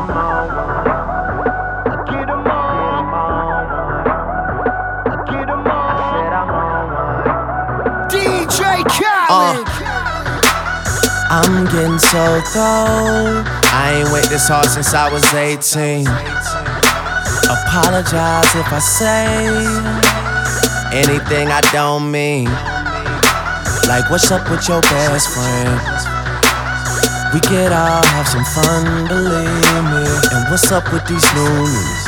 I'm. DJ Khaled. I'm getting so cold. I ain't wait this hard since I was 18. Apologize if I say anything I don't mean. Like, what's up with your best friend? We could all have some fun, believe me. And what's up with these loonies?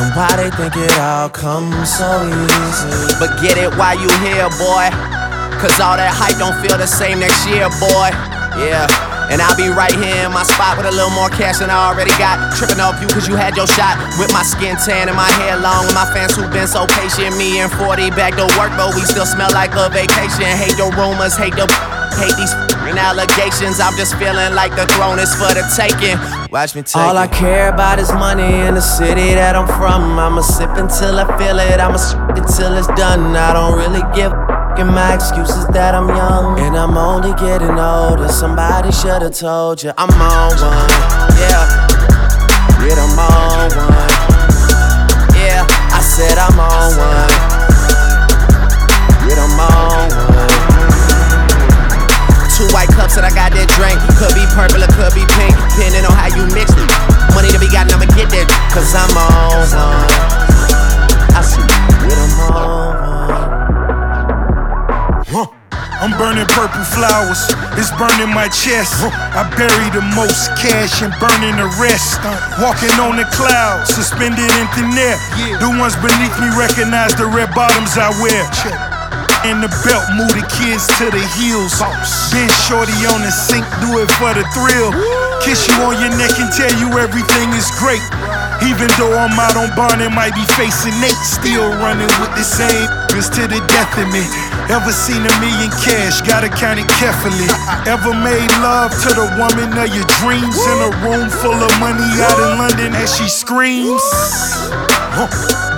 And why they think it all comes so easy? But get it while you here, boy. Cause all that hype don't feel the same next year, boy. Yeah. And I'll be right here in my spot with a little more cash than I already got. Tripping off you cause you had your shot. With my skin tan and my hair long. And my fans who've been so patient. Me and 40 back to work, but we still smell like a vacation. Hate the rumors, hate the hate these allegations. I'm just feeling like the throne is for the taking. Watch me take All I care about is money in the city that I'm from. I'ma sip until I feel it. I'ma sip until it's done. I don't really give a and my excuse is that I'm young and I'm only getting older. Somebody should have told you I'm on one. Yeah, yeah, I'm on one. Yeah, I said I'm on one. Yeah, I'm on one. Two white cups that I got that drink. Could be purple or could be pink, depending on how you mix it. Money to be got, I'ma get that, cause I'm on one. I said, yeah, I'm on one. I'm burning purple flowers, it's burning my chest. I bury the most cash and burning the rest. Walking on the clouds, suspended in thin air. The ones beneath me recognize the red bottoms I wear. In the belt, move the kids to the heels. Been shorty on the sink, do it for the thrill. Kiss you on your neck and tell you everything is great. Even though I'm out on bond and might be facing Nate, still running with the same bitch to the death of me. Ever seen a million cash? Gotta count it carefully. Ever made love to the woman of your dreams in a room full of money out in London as she screams?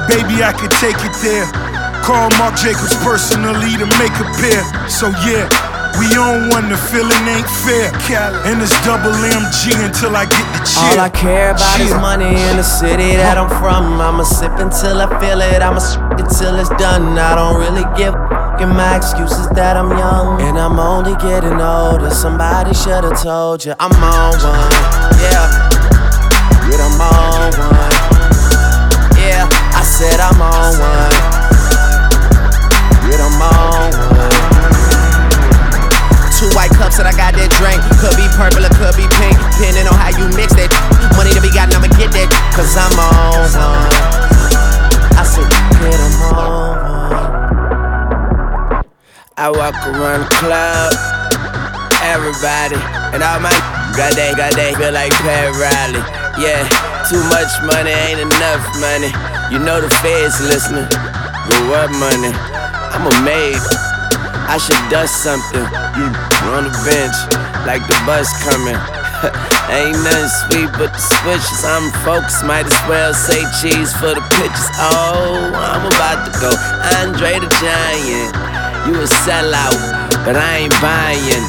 Baby, I could take it there. Call Marc Jacobs personally to make a pair. So yeah. We on one, the feeling ain't fair. And it's double MG until I get the cheer. All I care about is money in the city that I'm from. I'ma sip until I feel it. I'ma sip until it's done. I don't really give and my excuse is that I'm young and I'm only getting older. Somebody should have told you I'm on one. Yeah, yeah, I'm on one. Yeah, I said I'm on one. Yeah, I'm on. Two white cups that I got that drink. Could be purple or could be pink, depending on how you mix that. Money to be got, I'ma get that, cause I'm on one. I said, get 'em on. I walk around the club, everybody, and all my got that, got that, feel like Pat Riley. Yeah, too much money ain't enough money. You know the feds listening. But what money? I'm a maid. I should dust something. You on the bench, like the bus coming. Ain't nothing sweet but the switches. I'm focused, might as well say cheese for the pictures. Oh, I'm about to go. Andre the Giant. You a sellout, but I ain't buying.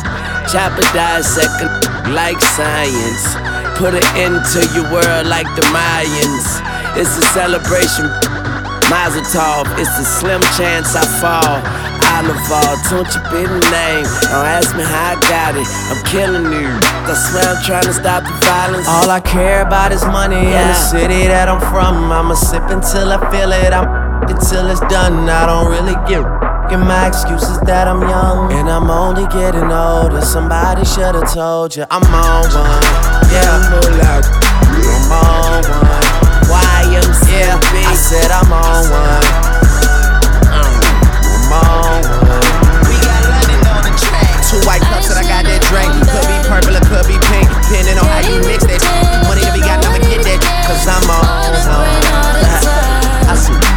Chopper dissecting like science. Put it into your world like the Mayans. It's a celebration. Mazel tov, it's a slim chance I fall. Oliver, don't fall. Don't you be the name. Don't ask me how I got it. I'm killing you. I swear I'm trying to stop the violence. All I care about is money in the city that I'm from. I'ma sip until I feel it. I'm until it's done. I don't really give. And my excuse is that I'm young and I'm only getting older. Somebody should have told you I'm on one. Yeah, I'm on one. YMCB. I said I'm on one. Mm, I'm on one. We got London on the track. Two white cups that I got that drink. Could be purple, it could be pink. Depending on how you mix that. Money to be got, never get that. Cause I'm on one. I see.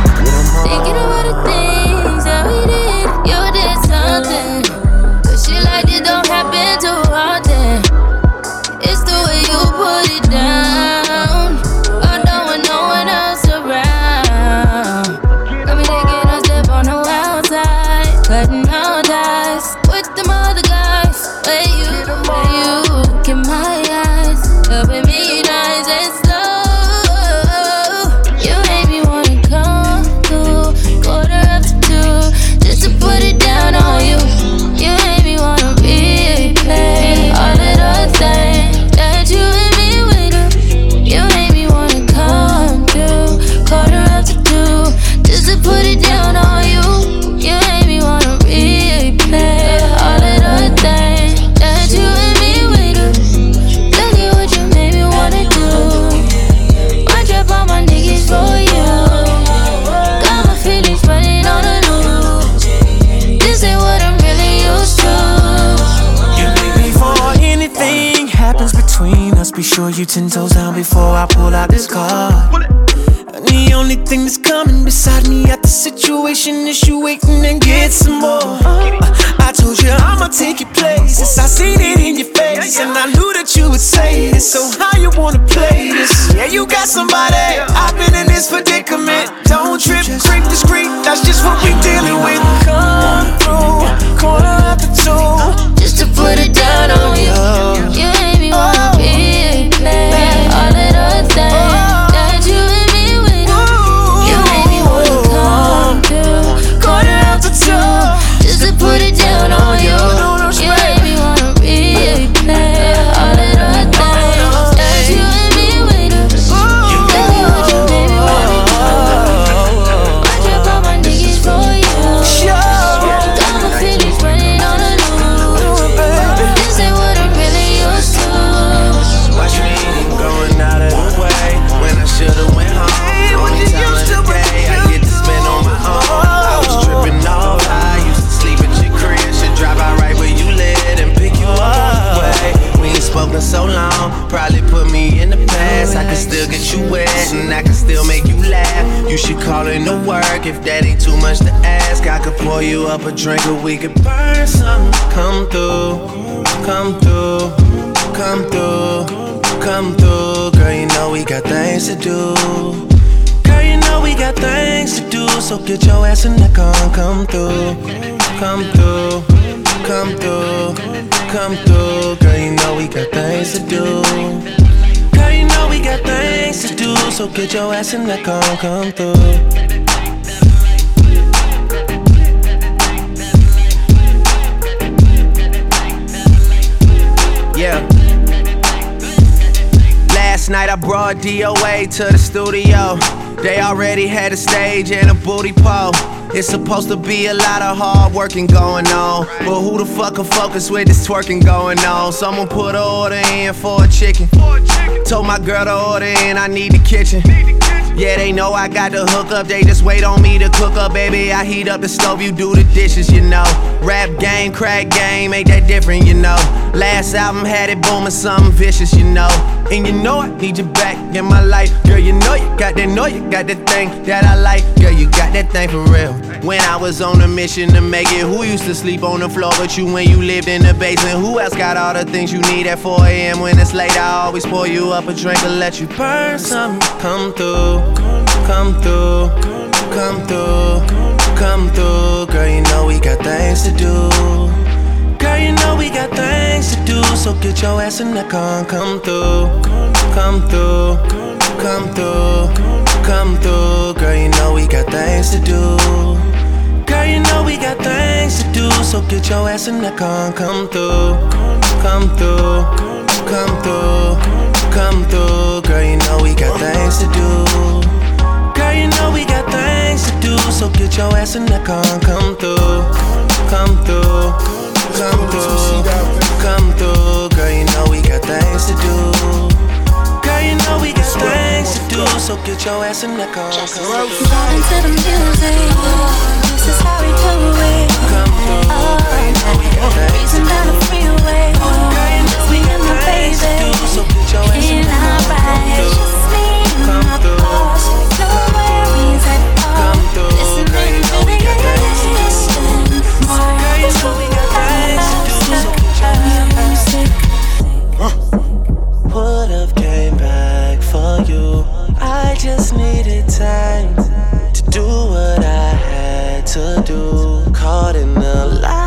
Sure you ten toes down before I pull out this card. And the only thing that's coming beside me at the situation is you waiting and get some more. I told you I'ma take your places. I seen it in your face, and I knew that you would say this. So how you wanna play this? Yeah, you got somebody. I've been in this predicament. Don't trip, creep discreet. That's just what we dealing with. Come through, corner after two, just to put it down on you. You laugh. You should call in to work if that ain't too much to ask. I could pour you up a drink or we could burn something. Come through, come through, come through. Come through, girl, you know we got things to do. Girl, you know we got things to do, so get your ass in the car come through. Come through, come through, come through. Girl, you know we got things to do. Girl, you know we got things so get your ass in the car and come through. Yeah. Last night I brought DOA to the studio. They already had a stage and a booty pole. It's supposed to be a lot of hard working going on. But who the fuck can focus with this twerking going on? Someone put an order in for a chicken. Told my girl to order and I need the kitchen. Yeah, they know I got the hook up, they just wait on me to cook up, baby. I heat up the stove, you do the dishes, you know. Rap game, crack game, ain't that different, you know. Last album had it booming, something vicious, you know. And you know I need you back in my life. Girl, you know you got that, know you got that thing that I like. Girl, you got that thing for real. When I was on a mission to make it, who used to sleep on the floor but you when you lived in the basement? Who else got all the things you need at 4 a.m. when it's late? I always pour you up a drink and let you burn something. Come through, come through, come through, come through. Girl, you know we got things to do. You know we got things to do, so get your ass in the car and come through, come through, come through, come through. Girl, you know we got things to do. Girl, you know we got things to do, so get your ass in the car and come through, come through, come through, come through. Girl, you know we got things to do. Girl, you know we got things to do, so get your ass in the car and come through, come through, come through, come through. Girl, you know we got things to do. Girl, you know we got things to do, so get your ass in the car and come through. Vibing to the music. This is how we do it. Come through, All girl, you know we got things to Breezing down the do. freeway. Girl, you know Just we me and my got things to baby. do, so get your ass in In the our car and ride. come Just through. me and Come my through. boss. No worries at all. Come through, Listening girl, you know to we the got things to do. engine. Girl, you know we got to do. Caught in the life,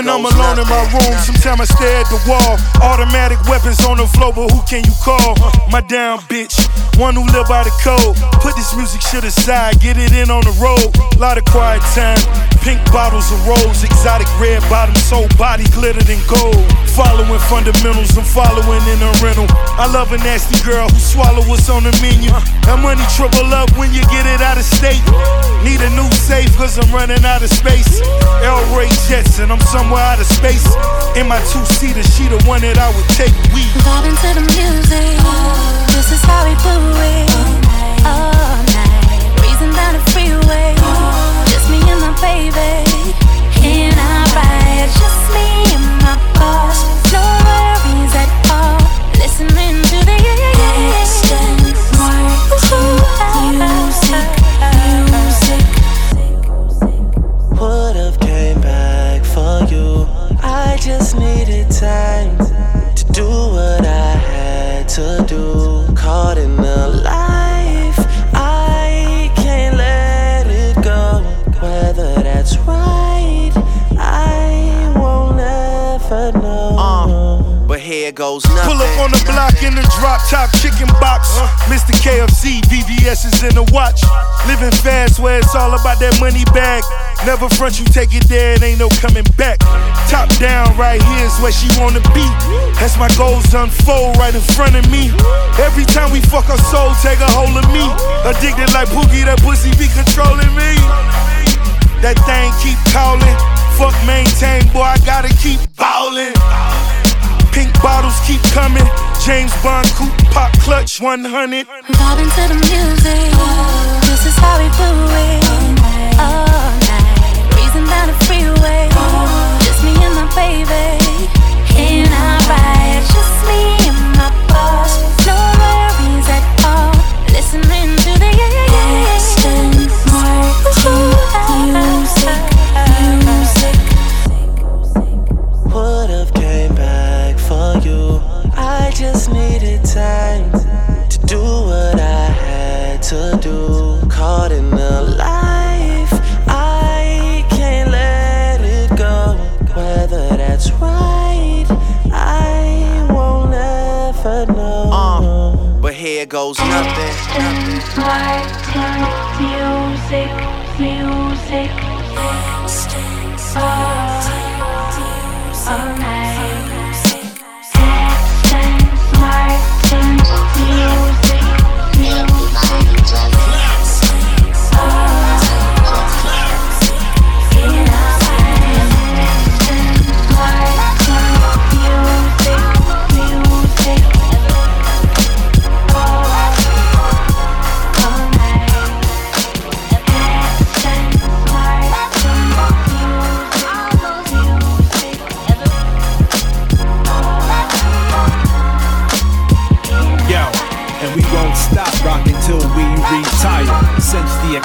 When I'm alone in my room, sometimes I stare at the wall. Automatic weapons on the floor, but who can you call? My down bitch, one who live by the code. Put this music shit aside, get it in on the road. Lot of quiet time, pink bottles of rose, exotic red bottoms, whole body glittered in gold. Following fundamentals, I'm following in a rental. I love a nasty girl who swallow what's on the menu. That money triple up when you get it out of state. Need a new safe, cause I'm running out of space. Elroy Jetson, I'm somewhere out of space. In my two seater, she the one that I would take. We vibing to the music. Oh, this is how we do it. All night, breezing down the freeway. Just me and my baby, and I ride. Just me and my boss. No to do. Caught in the lie. Goes nothing. Pull up on the block in the drop top chicken box. Mr. KFC, VVS is in the watch. Living fast where it's all about that money bag. Never front you take it there, it ain't no coming back. Top down right here is where she wanna be. As my goals unfold right in front of me. Every time we fuck our soul, take a hold of me. Addicted like Pookie, that pussy be controlling me. That thing keep calling. Fuck maintain, boy, I gotta keep ballin'. Pink bottles keep coming. James Bond coupe pop clutch 100. Vibing to the music. This is how we do it. All night. Breezing down the freeway. Just me and my baby. In our ride. Just Goes nothing. Music, music, all, all night. Martin, music, music,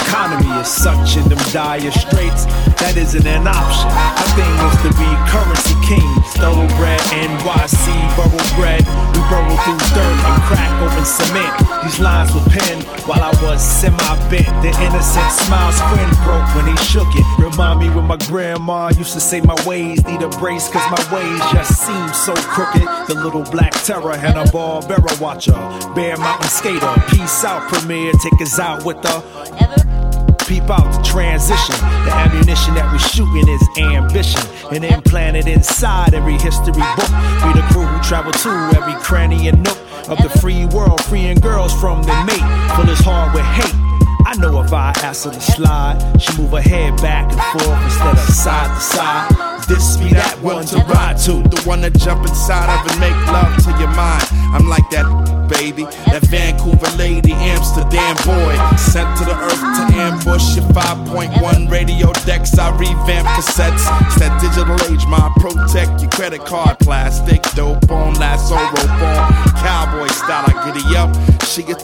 economy is such in them dire straits, that isn't an option. Our thing is to be currency kings, thoroughbred NYC borough bred. We burrow through dirt and crack open cement. These lines were penned while I was semi-bent. The innocent smile screen broke when he shook it. Remind me when my grandma used to say my ways need a brace cause my ways just seem so crooked. The little black terror had a ball barrel watcher, Bear Mountain skater, peace out premiere, take us out with the Peep out the transition. The ammunition that we shooting is ambition. And implanted inside every history book. We the crew who travel to every cranny and nook of the free world, freeing girls from the mate. Full his hard with hate. I know if I ask her to slide, she move her head back and forth instead of side to side. This be that one to ride to, the one to jump inside of and make love to your mind. I'm like that baby, that Vancouver lady, Amsterdam boy, sent to the earth to ambush your 5.1 radio decks. I revamp cassettes. It's that digital age, my protect your credit card, plastic, dope on, lasso rope on, cowboy style. I giddy up, she gets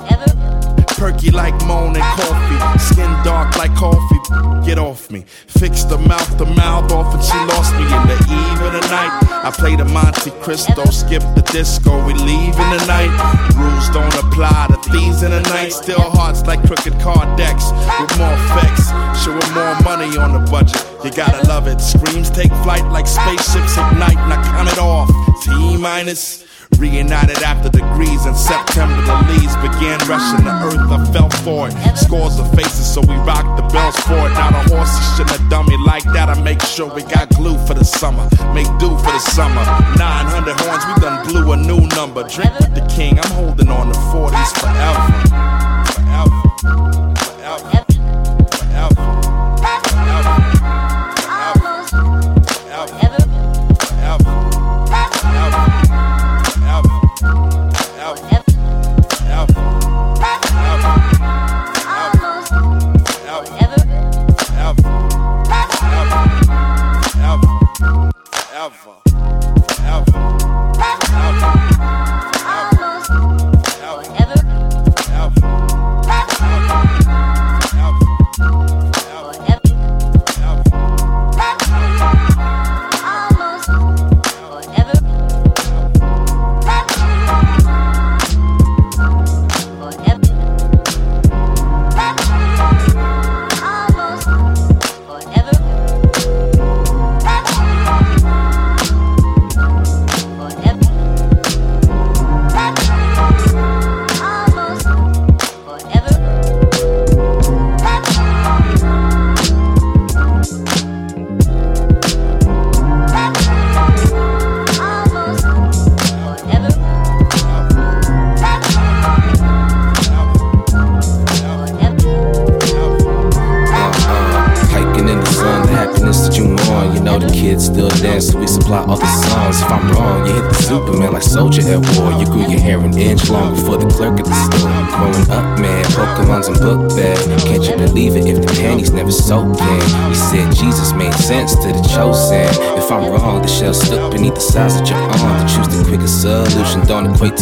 perky like moan and coffee, skin dark like coffee. Get off me, fix the mouth, the mouth off, and she lost me in the eve of the night. I play the Monte Cristo, skip the disco, we leave in the night. Rules don't apply to thieves in the night. Still hearts like crooked card decks with more effects, showing more money on the budget. You gotta love it. Screams take flight like spaceships ignite, and I count it off. T minus. Reunited after degrees in September, the leaves began rushing the earth. I fell for it. Scores of faces, so we rocked the bells for it. Now the horses shouldn't have done me like that. I make sure we got glue for the summer. Make do for the summer. 900 horns, we done blew a new number. Drink with the king, I'm holding on to 40s forever. Forever. Forever. Ever.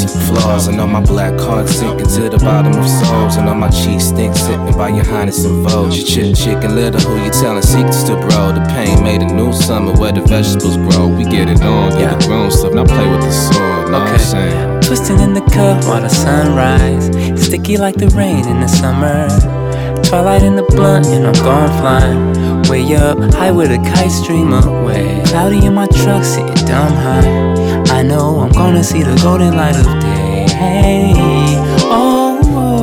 Don't equate to your flaws. And all my black heart sinking to the bottom of souls. And all my cheeks stink sitting by your highness and vogue. You chick, chicken little, who you telling secrets to, bro? The pain made a new summer where the vegetables grow. We get it on, Yeah. the grown stuff, now play with the sword. Know what I'm saying? Twisting in the cup while the sun rise. Sticky like the rain in the summer. Twilight in the blunt and I'm gone flying. Way up, high with a kite stream away. Cloudy in my truck, sitting dumb high. I know I'm gonna see the golden light of day. Oh.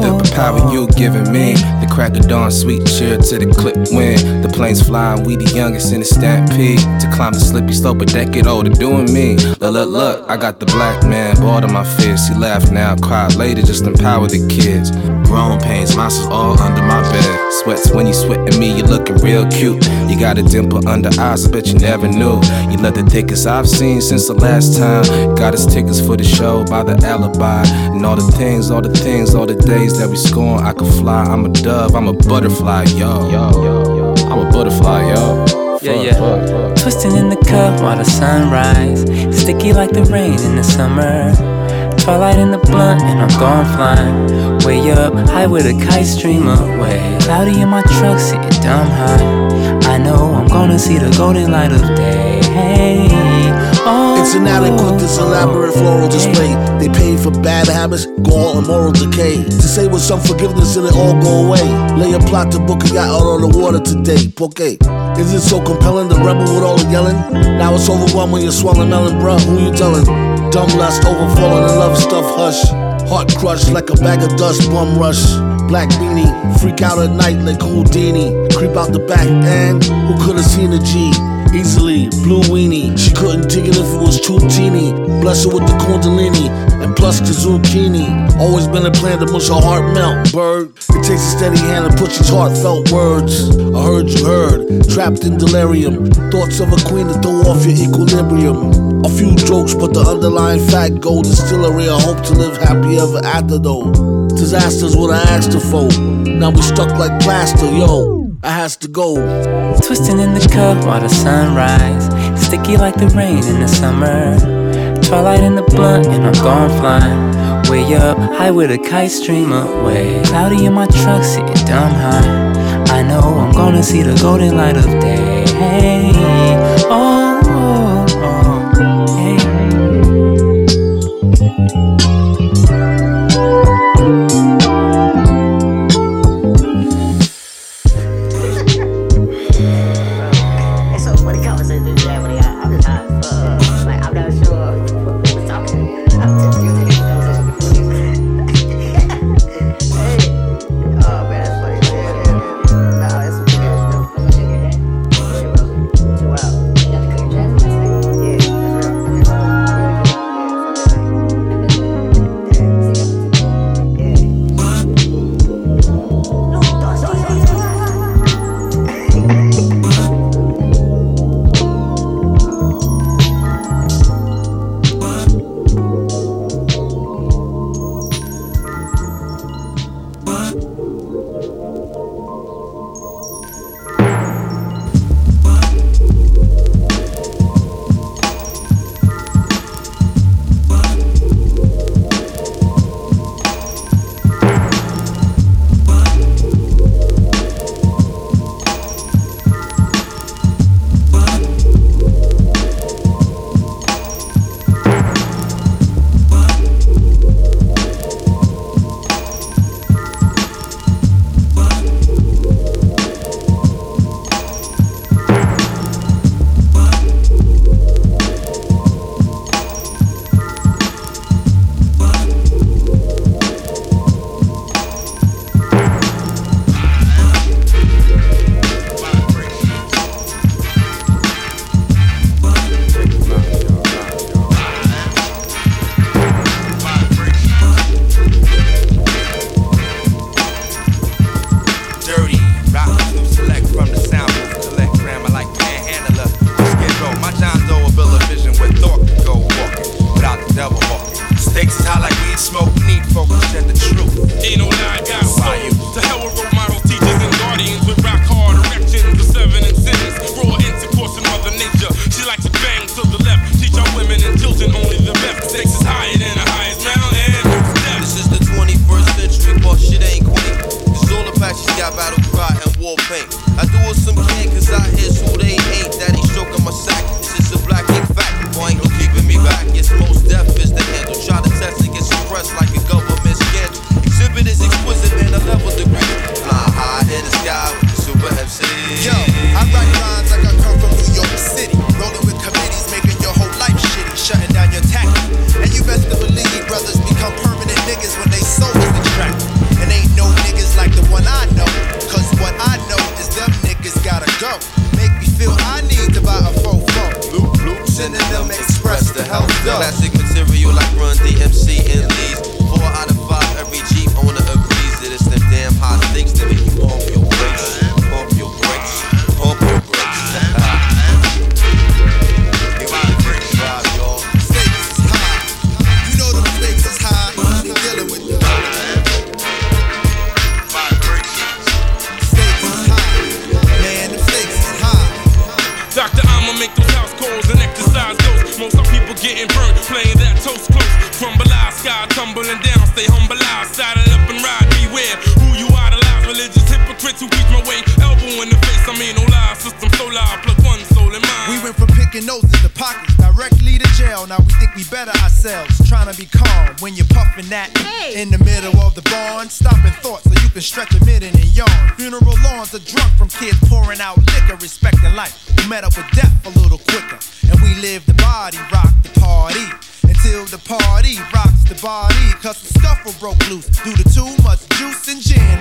The power you giving me, the crack of dawn, sweet cheer to the clip wind. The planes flying, we the youngest in the stampede. To climb the slippy slope, a decade older, doing me. Look, look, look, I got the black man, bored of my fears. He laugh now, cry later, just empower the kids. Grown pains, monsters all under my bed. Sweats when you sweating me, you're looking real cute. You got a dimple under eyes, I bet you never knew. You love the thickest I've seen since the last time. Got us tickets for the show by the alibi. And all the things, all the things, all the days that we scorn. I could fly, I'm a dove, I'm a butterfly, yo. Yo, yo, yo. I'm a butterfly, yo. Yeah, yeah. Twisting in the cup while the sun rise. Sticky like the rain in the summer. Twilight in the blunt and I'm gone flying. Way up, high with a kite stream away. Cloudy in my truck, sitting dumb high. I know I'm gonna see the golden light of day. Hey, oh, It's inadequate, this elaborate floral display. They pay for bad habits, gall, and moral decay. To say with some forgiveness, and it'll all go away. Lay a plot to book a yacht out on the water today. Okay. Is it so compelling, the rebel with all the yelling? Now it's overwhelmed when you're swallowing melon, bruh. Who you telling? Dumb lust, overflowing and love stuff, hush. Heart crushed like a bag of dust, bum rush. Black beanie, freak out at night like Houdini. Creep out the back, and who could have seen a G? Easily, blue weenie. She couldn't dig it if it was too teeny. Bless her with the kundalini, and plus the zucchini. Always been a plan to mush her heart melt, bird. It takes a steady hand to push these heartfelt words. I heard you heard, trapped in delirium. Thoughts of a queen to throw off your equilibrium. A few jokes, but the underlying fact gold distillery. I hope to live happy ever after though. Disasters what I asked her for. Now we stuck like plaster, yo. I has to go. Twisting in the cup while the sun rise. Sticky like the rain in the summer. Twilight in the blunt and I'm gone flying. Way up, high with a kite stream away. Cloudy in my truck, sitting dumb high. I know I'm gonna see the golden light of day. Oh,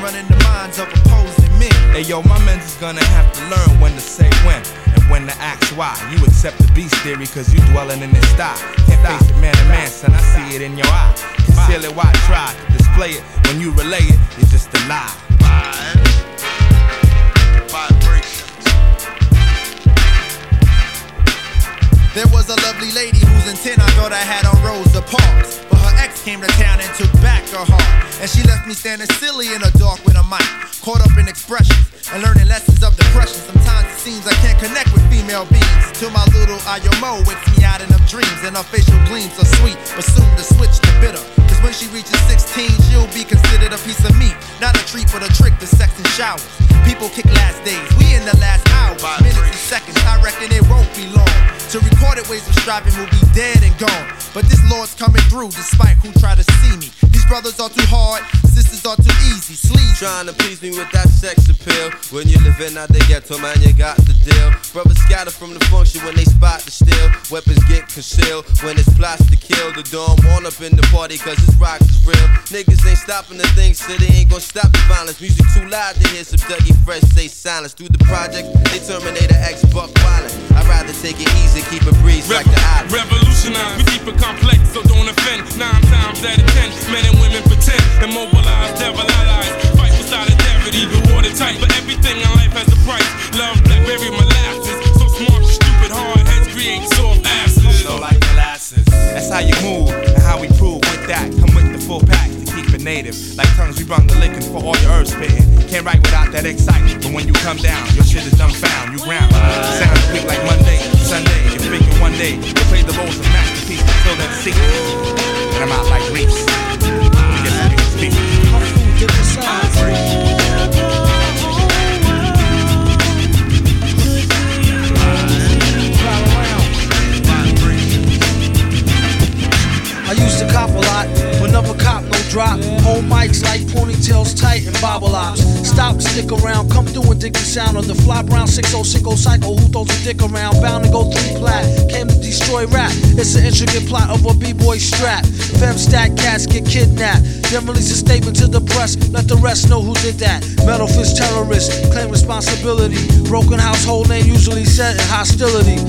running the minds of opposing men. Hey yo, my men's is gonna have to learn when to say when and when to ask why. You accept the beast theory cause you dwelling in this style. Can't face it man to man, son, I see it in your eye. Conceal it, why try to display it? When you relay it, it's just a lie. There was a lovely lady whose intent I thought I had on Rosa Parks. Came to town and took back her heart. And she left me standing silly in the dark with a mic. Caught up in expressions and learning lessons of depression. Sometimes it seems I can't connect with female beings. Till my little Ayomo wakes me out in them dreams. And her facial gleams are sweet, but soon to switch to bitter. Cause when she reaches 16, she'll be considered a piece of meat. Not a treat, but a trick to sex and showers. People kick last days, we in the last hour. Minutes and seconds, I reckon it won't be long. To recorded ways of striving will be dead and gone. But this Lord's coming through despite who try to see me. These brothers are too hard, sisters are too easy. Sleazy. Trying to please me with that sex appeal. When you living out the ghetto, man, you got the deal. Brothers scatter from the function when they spot the steal. Weapons get concealed when it's plots to kill. The dawn want up in the party cause this rock is real. Niggas ain't stopping the thing, so they ain't gonna stop the violence. Music too loud to hear some Dougie Fresh say silence. Through the project, they Terminator X Buck violent. I'd rather take it easy, keep it breeze like the island. Revolutionize, we keep it complex, so don't offend. Nine times out of ten, men and women pretend, immobilize, devil allies, fight for solidarity, watertight. But everything in life has a price. Love blackberry molasses, so smart, stupid, hard heads create soft asses. So like molasses. That's how you move and how we prove with that. Come with the full pack to keep native. Like tongues, we run the licking for all your herbs spitting. Can't write without that excitement. But when you come down, your shit is dumbfound. You ground. Sounds weak like Monday, Sunday. You figure one day you play the roles of masterpiece until that secret. And I'm out like Reese. I used to cop a lot, but never no drop. Hold mics like ponytails tight and bobble ops. Stop, stick around, come through and dig the sound of the fly brown 6060 cycle. Who throws a dick around? Bound to go three plat. Came to destroy rap. It's an intricate plot of a b-boy strap. Fem stack cats get kidnapped. Then release a statement to the press. Let the rest know who did that. Metal fist terrorist, claim responsibility. Broken household name usually set in hostility.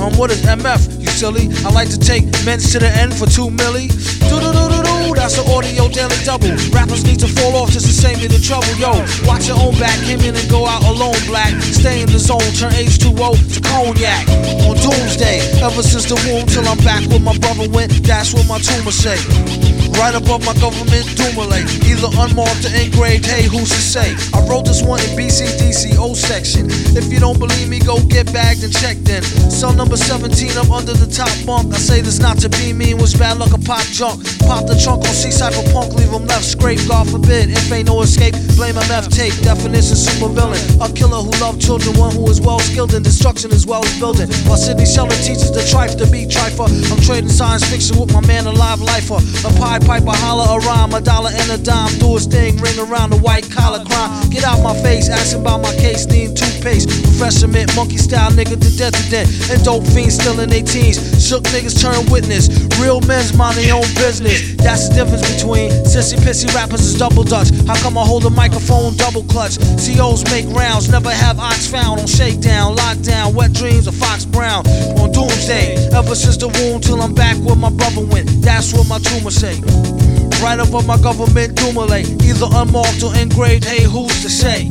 Um, what is MF? You silly. I like to take men's to the end for two milli. Do do do do do. That's the audio daily double. Rappers need to fall off just to save me the trouble. Yo, watch your own back. Came in and go out alone, black. Stay in the zone. Turn H2O to cognac. On doomsday. Ever since the womb till I'm back where my brother went. That's what my tumor say. Right above my government Dumile. Either unmarked or engraved. Hey, who's to say? I wrote this one in BCDCO section. If you don't believe me, go get bagged and checked in. Cell number 17 up under the top bunk. I say this not to be mean, was bad luck a pop junk. Pop the trunk on C-Cypher punk, leave him left scrape. God forbid, if ain't no escape, blame MF tape. Definition super villain. A killer who love children, one who is well skilled in destruction as well as building. While Sidney Sheldon teaches the trife to be trifer. I'm trading science fiction with my man, a live lifer. A Pied Piper, holler a rhyme, a dollar and a dime. Do his thing, ring around the white collar crime. Get out my face, asking about my case, need toothpaste. Refreshment, monkey style nigga to death to death. And dope fiends still in their teens. Shook niggas turn witness. Real men's mind their own business. That's the difference between sissy pissy rappers is double dutch. How come I hold a microphone double clutch? COs make rounds, never have ox found on shakedown, lockdown, wet dreams of Fox Brown on doomsday. Ever since the womb till I'm back where my brother went. That's what my tumor say. Right above my government Dumile, either unmarked or engraved. Hey, who's to say?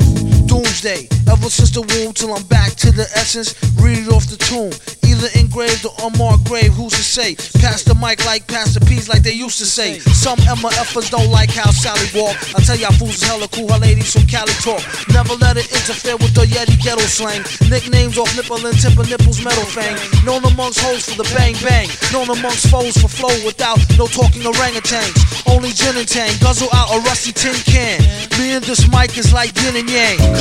Doomsday. Ever since the womb till I'm back to the essence. Read it off the tomb. Either engraved or unmarked grave. Who's to say? Pass the mic like pass the like they used to say. Some MFers don't like how Sally walk. I tell y'all fools is hella cool. Her ladies from Cali talk. Never let it interfere with the Yeti ghetto slang. Nicknames off nipple and tip of nipples metal fang. Known amongst hoes for the bang bang. Known amongst foes for flow without no talking orangutans. Only gin and tang. Guzzle out a rusty tin can. Me and this mic is like yin and yang.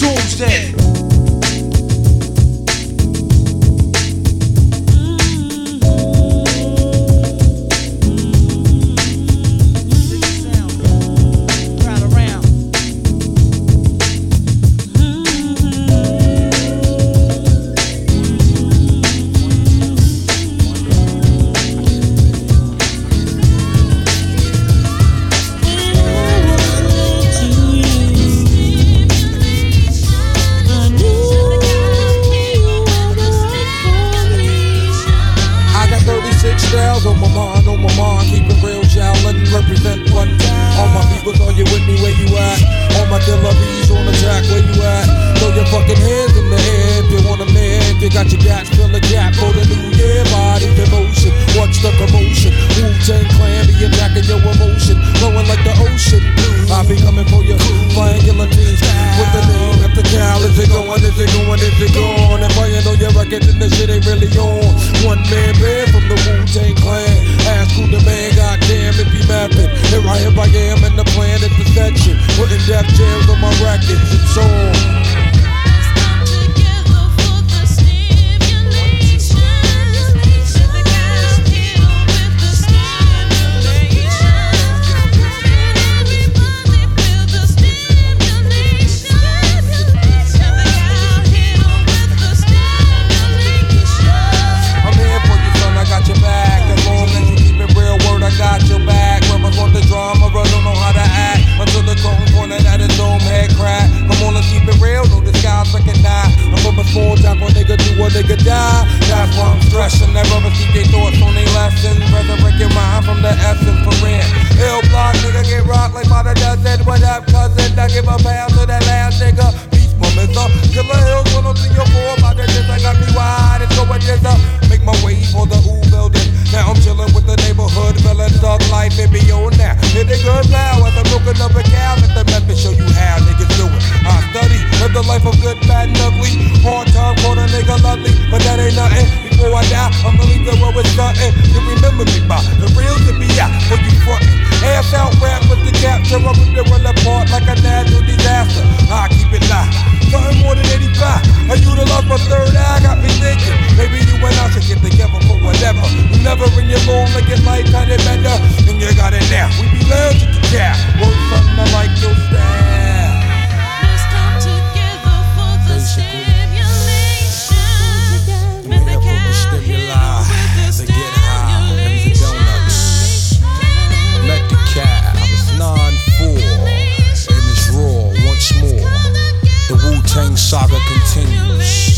Doomsday. Going? Is it gone? And playing on your record, and the shit ain't really on. One man band from the Wu Tang Clan. Ask who the man, goddamn, if he mapping. Here I am, I am, and the plan is perfection. Putting death jams on my records, it's on. Stressing. Never receive their thoughts on their lessons. Resurrect your mind from the essence for real. Ill block, nigga, get rocked like by the dozen. What up, cousin? I give a pound to that last nigga. Beast moments up. Killer Hills, 103 About that just I got me wide. It's going this up. Make my way for the U building. Now I'm chilling with the neighborhood, feeling thug life and be on now. Hit it good now as I'm looking up a cow. Let the method show you how niggas do it. I study, live the life of good, bad, and ugly. Hard time, call a nigga lovely, but that ain't nothing. Before I die, I'ma leave the world with something. You remember me by the real to be out for you frontin'. Ass out rap with the capture, I rip the world apart like a natural disaster. I keep it live. Something more than 85. I utilize my third eye, got me thinking. Maybe you and I should get together for whatever. You never in your long like your life had it better. And you got it now. We be lounging to cap. Work something I like your style. Basically. I'm to get high and the donuts. The cab, it's 9-4, and it's raw once more. The Wu Tang saga continues.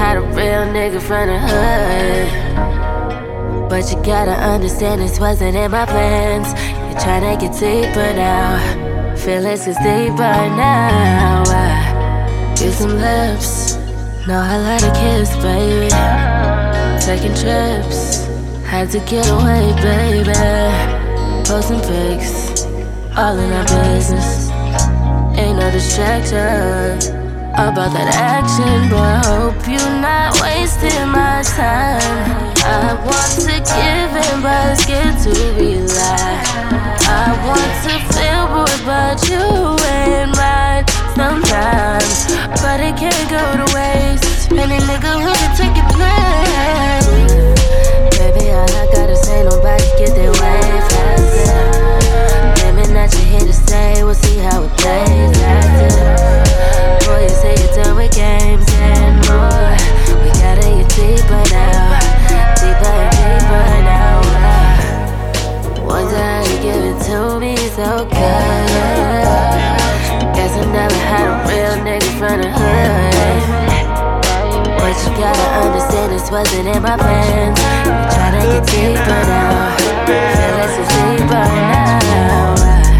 Had a real nigga from the hood. But you gotta understand this wasn't in my plans. You're trying to get deeper now. Feelings is deeper now. I get some lips. Know I like to kiss, baby. Taking trips. Had to get away, baby. Posting pics. All in our business. Ain't no distraction about that action, boy. I hope you're not wasting my time. I want to give in, but scared to rely. I want to feel good, but you ain't right sometimes. But it can't go to waste. Any nigga who can take your place. Baby, all I gotta say, nobody get their way faster. Claiming that you're here to stay, we'll see how it plays after. Boy, you say you're done with games and more. We gotta get deeper now, deeper and deeper now. Wonder how you give it to me so good. Guess I never had a real nigga from the hood. But you gotta understand this wasn't in my plans. We tryna get deeper now. Feelings is deeper now.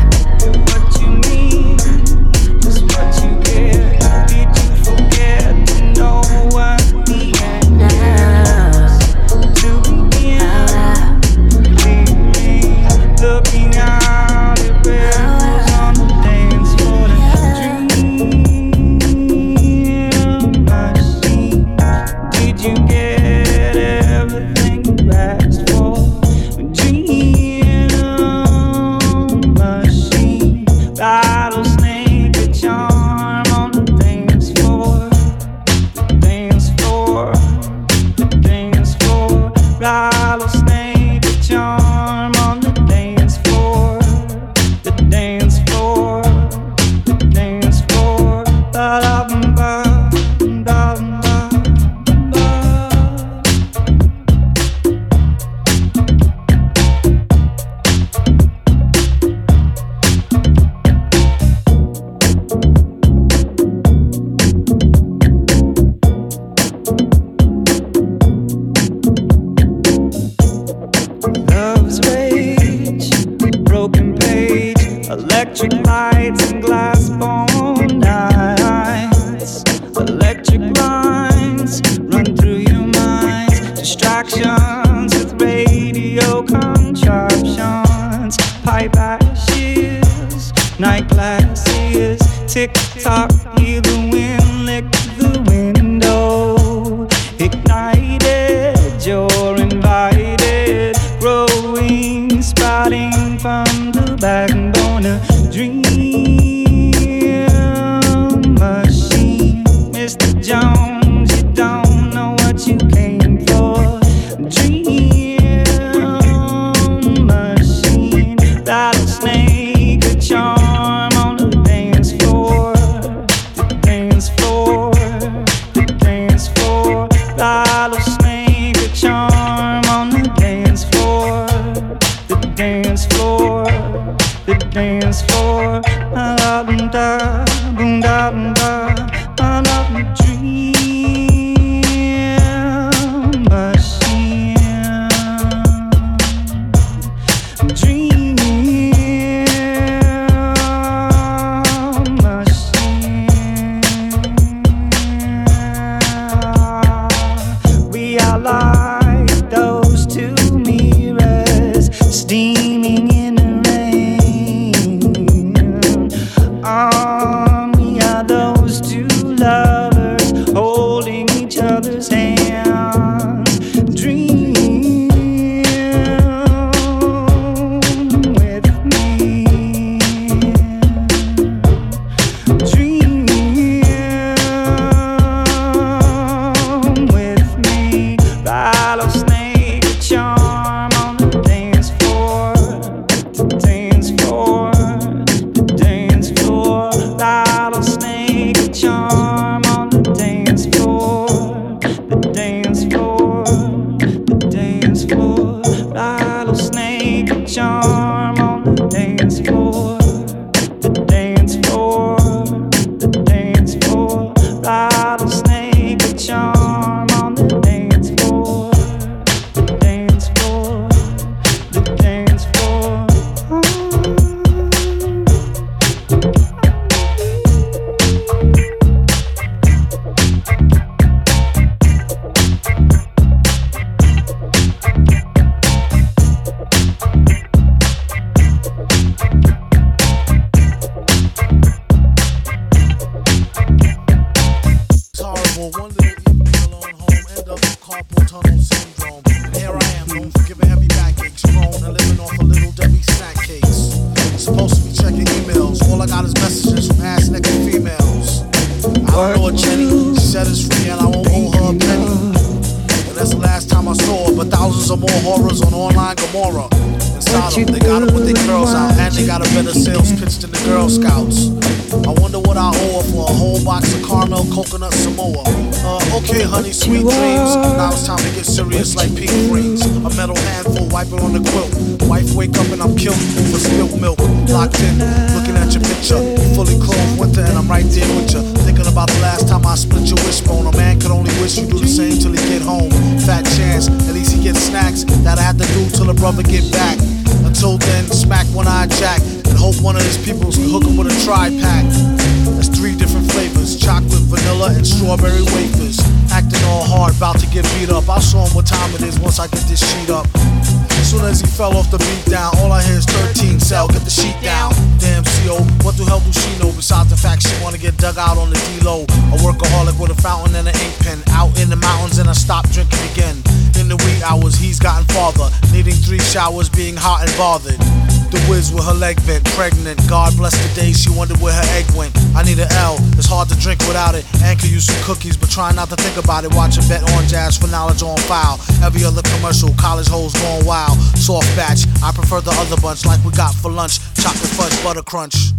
And I'm killed for spilled milk. Locked in, looking at your picture. Fully clothed winter, and I'm right there with you. Thinking about the last time I split your wishbone. A man could only wish you do the same till he get home. Fat chance, at least he gets snacks that I have to do till the brother get back. Until then, smack one eye jack and hope one of his peoples can hook him with a tri pack. That's three different flavors chocolate, vanilla, and strawberry wafers. Acting all hard, about to get beat up. I'll show him what time it is once I get this sheet up. As soon as he fell off the beat down, all I hear is 13 cell, get the sheet down. Damn CO, what the hell do she know besides the fact she wanna get dug out on the D-low? A workaholic with a fountain and an ink pen, out in the mountains and I stopped drinking again. The wee hours, he's gotten farther, needing three showers, being hot and bothered. The whiz with her leg bent, pregnant. God bless the day she wondered where her egg went. I need an L, it's hard to drink without it. And could use some cookies, but try not to think about it. Watch a bet on jazz for knowledge on file. Every other commercial, college hoes going wild. Soft batch, I prefer the other bunch like we got for lunch. Chocolate fudge butter crunch.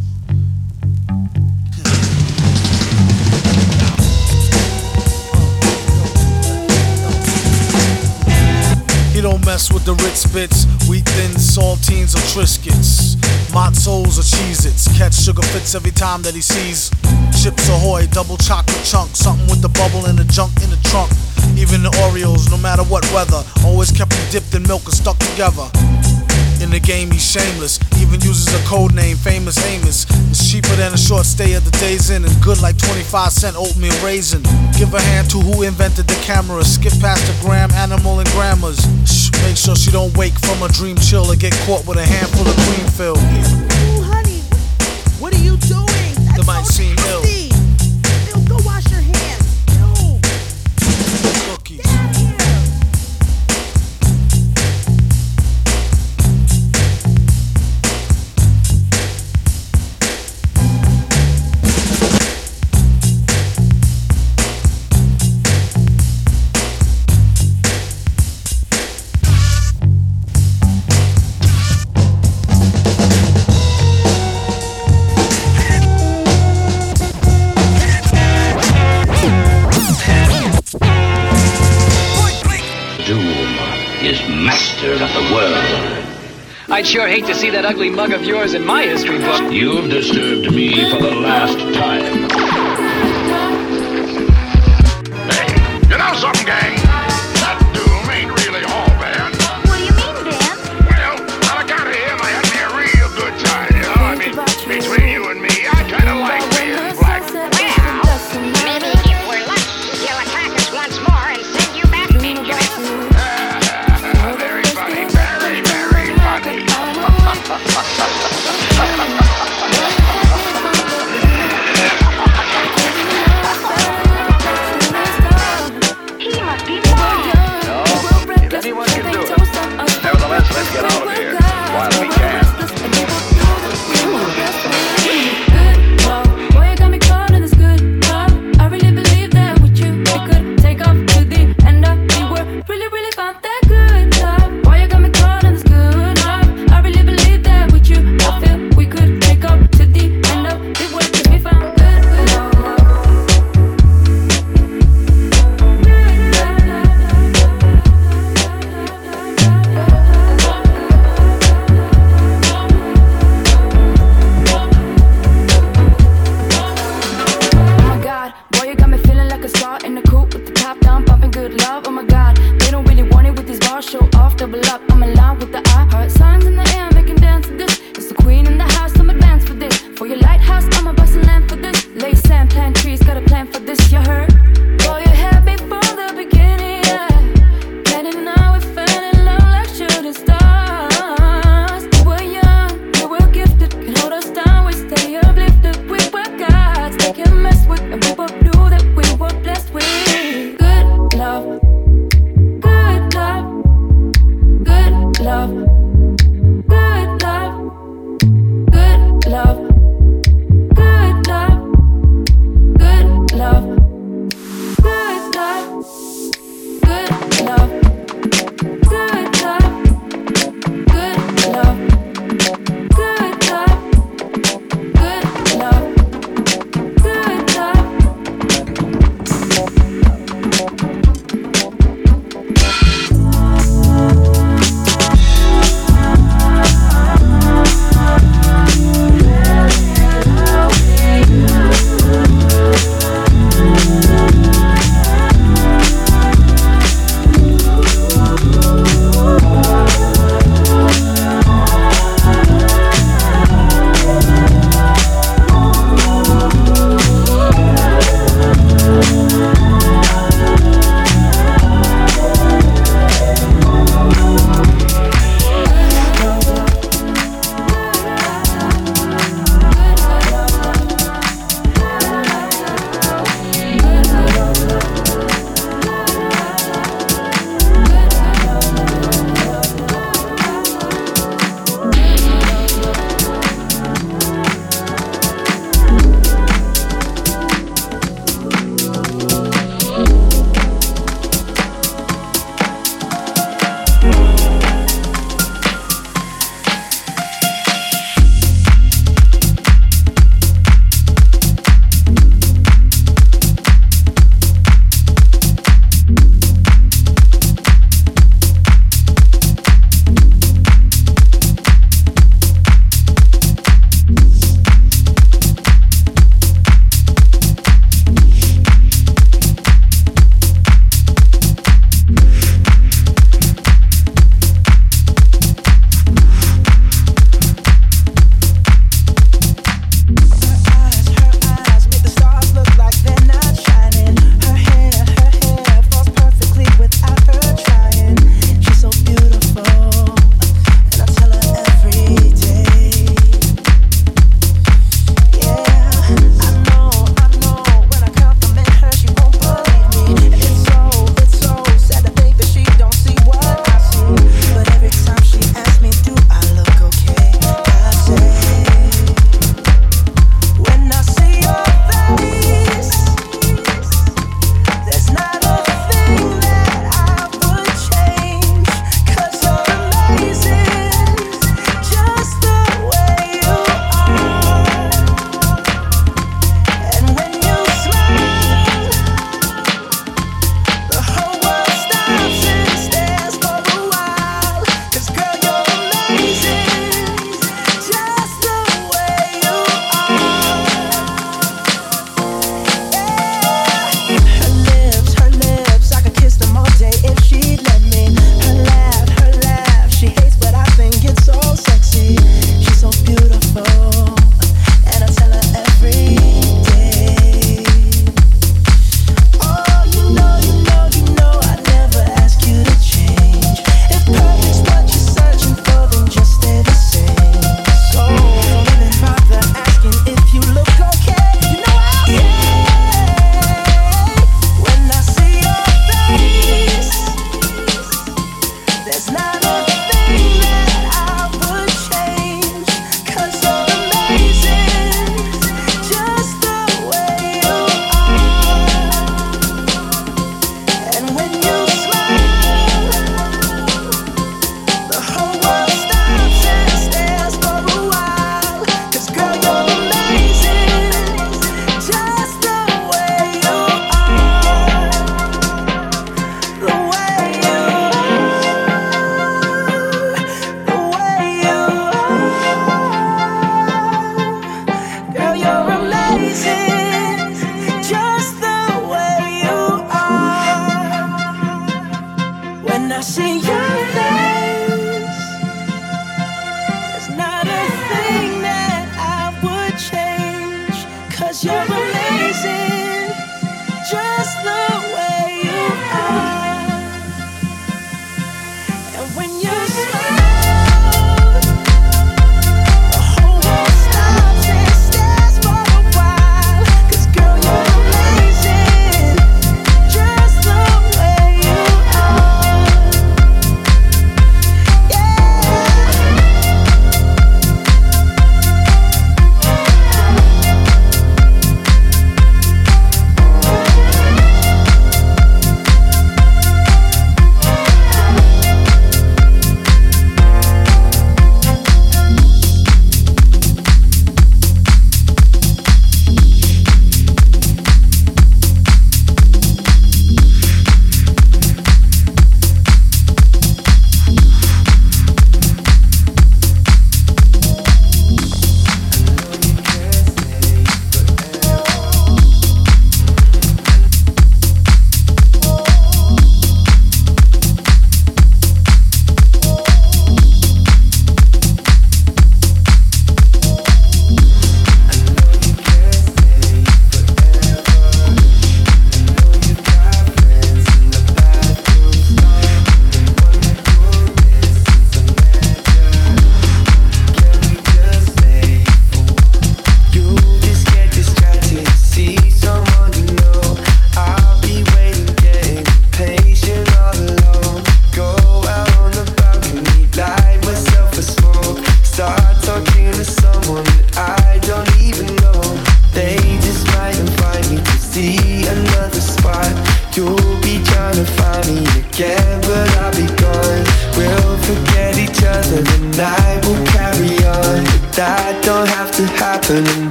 He don't mess with the Ritz bits, wheat thin saltines or Triscuits. Matzos or Cheez Its. Catch sugar fits every time that he sees. Chips Ahoy, double chocolate chunk. Something with the bubble and the junk in the trunk. Even the Oreos, no matter what weather, always kept them dipped in milk and stuck together. In the game, he's shameless. Even uses a code name, Famous Amos. It's cheaper than a short stay at the Days Inn and good like 25 cent oatmeal raisin. Give a hand to who invented the camera. Skip past the graham, animal, and Grandma's. Shh, make sure she don't wake from a dream chill or get caught with a handful of cream fill. Ooh, honey, what are you doing? That's that might so seem ill. I'd sure hate to see that ugly mug of yours in my history book. You've disturbed me for the last time.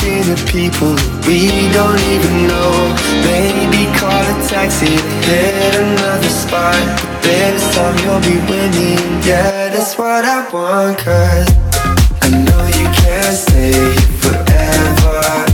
to the people we don't even know. Maybe call a taxi, hit another spot. This time you'll be winning. Yeah, that's what I want, cause I know you can't stay forever.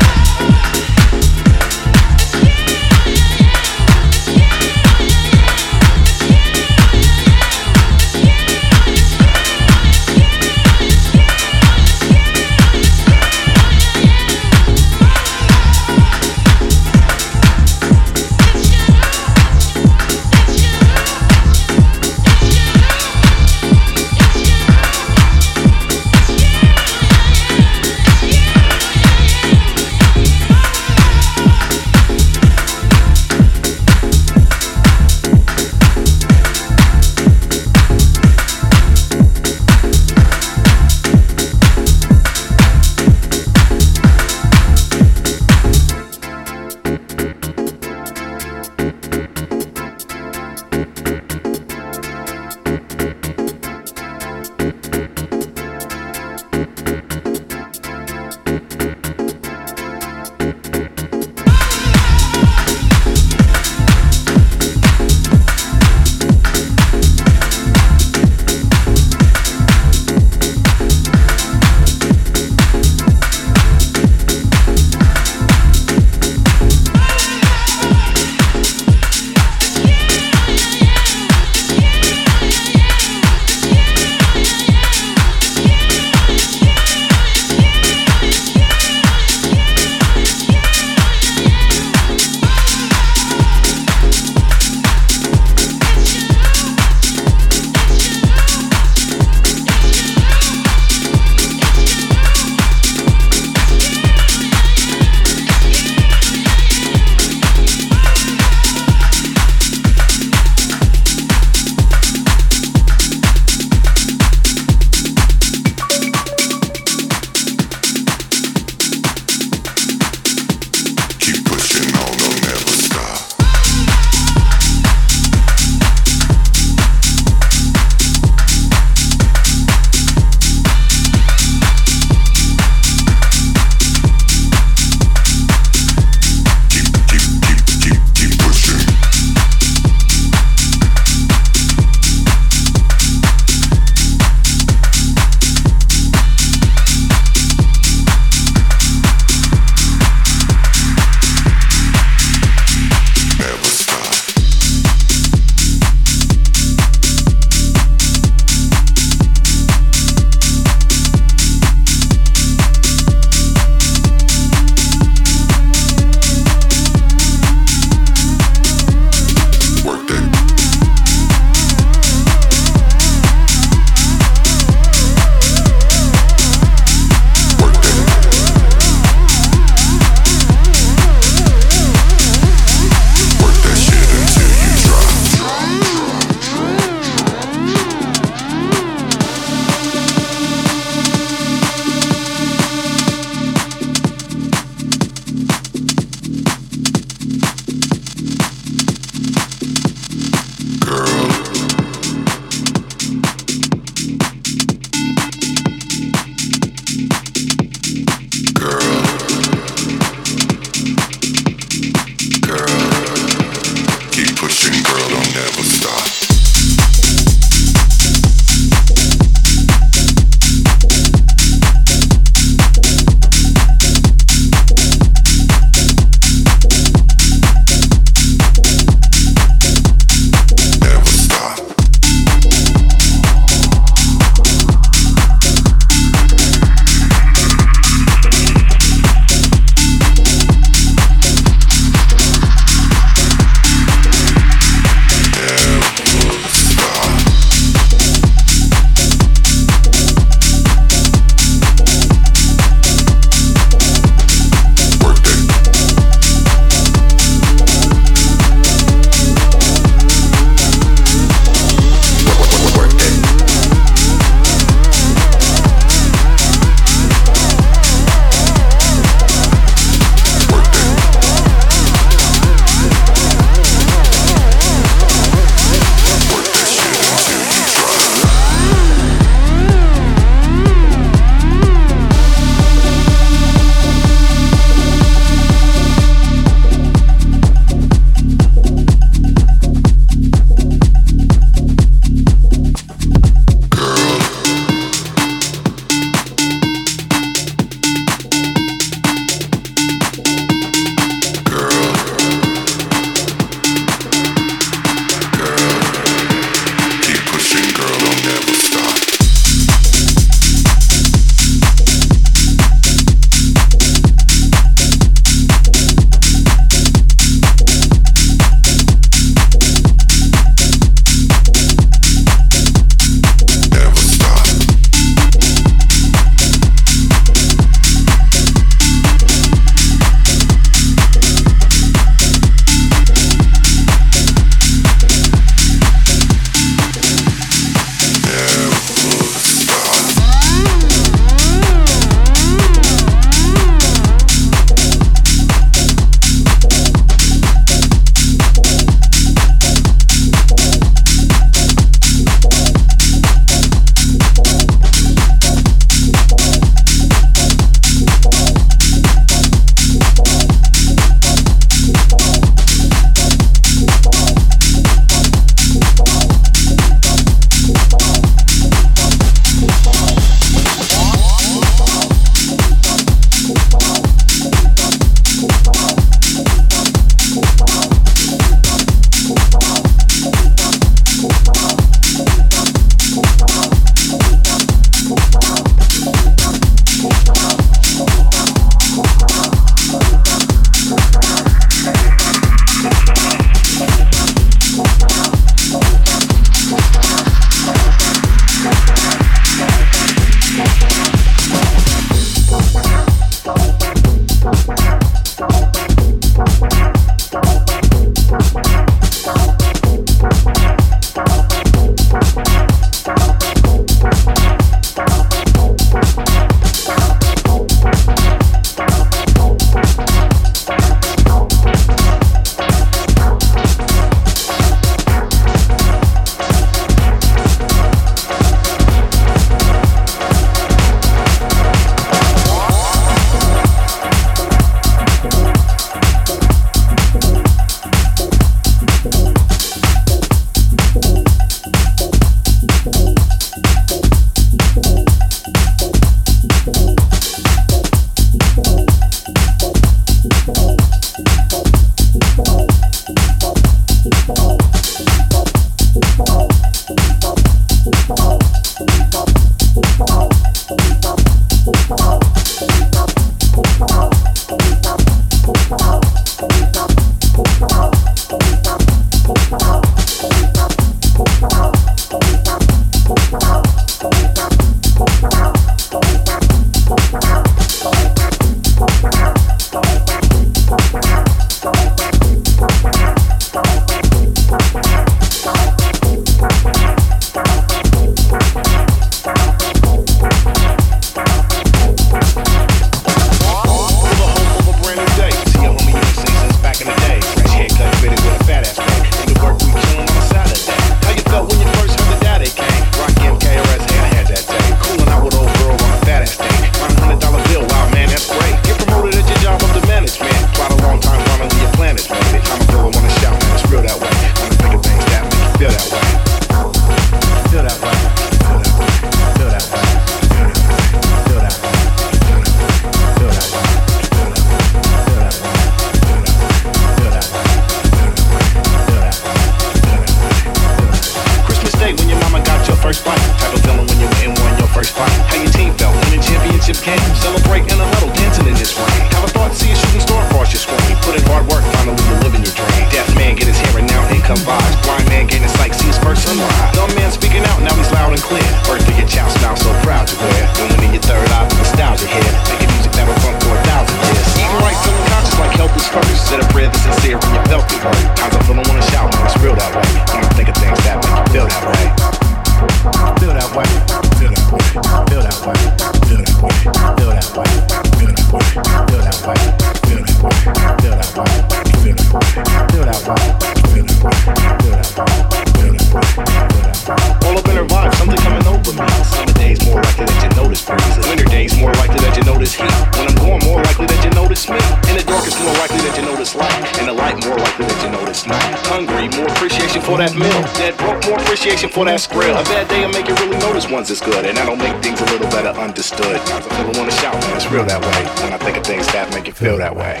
Is good, and that'll make things a little better understood. I I wanna shout, man, it's real that way. When I think of things that make you feel that way.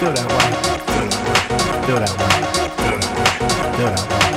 Feel that way. Feel that way. Feel that way. Feel that way. Feel that way.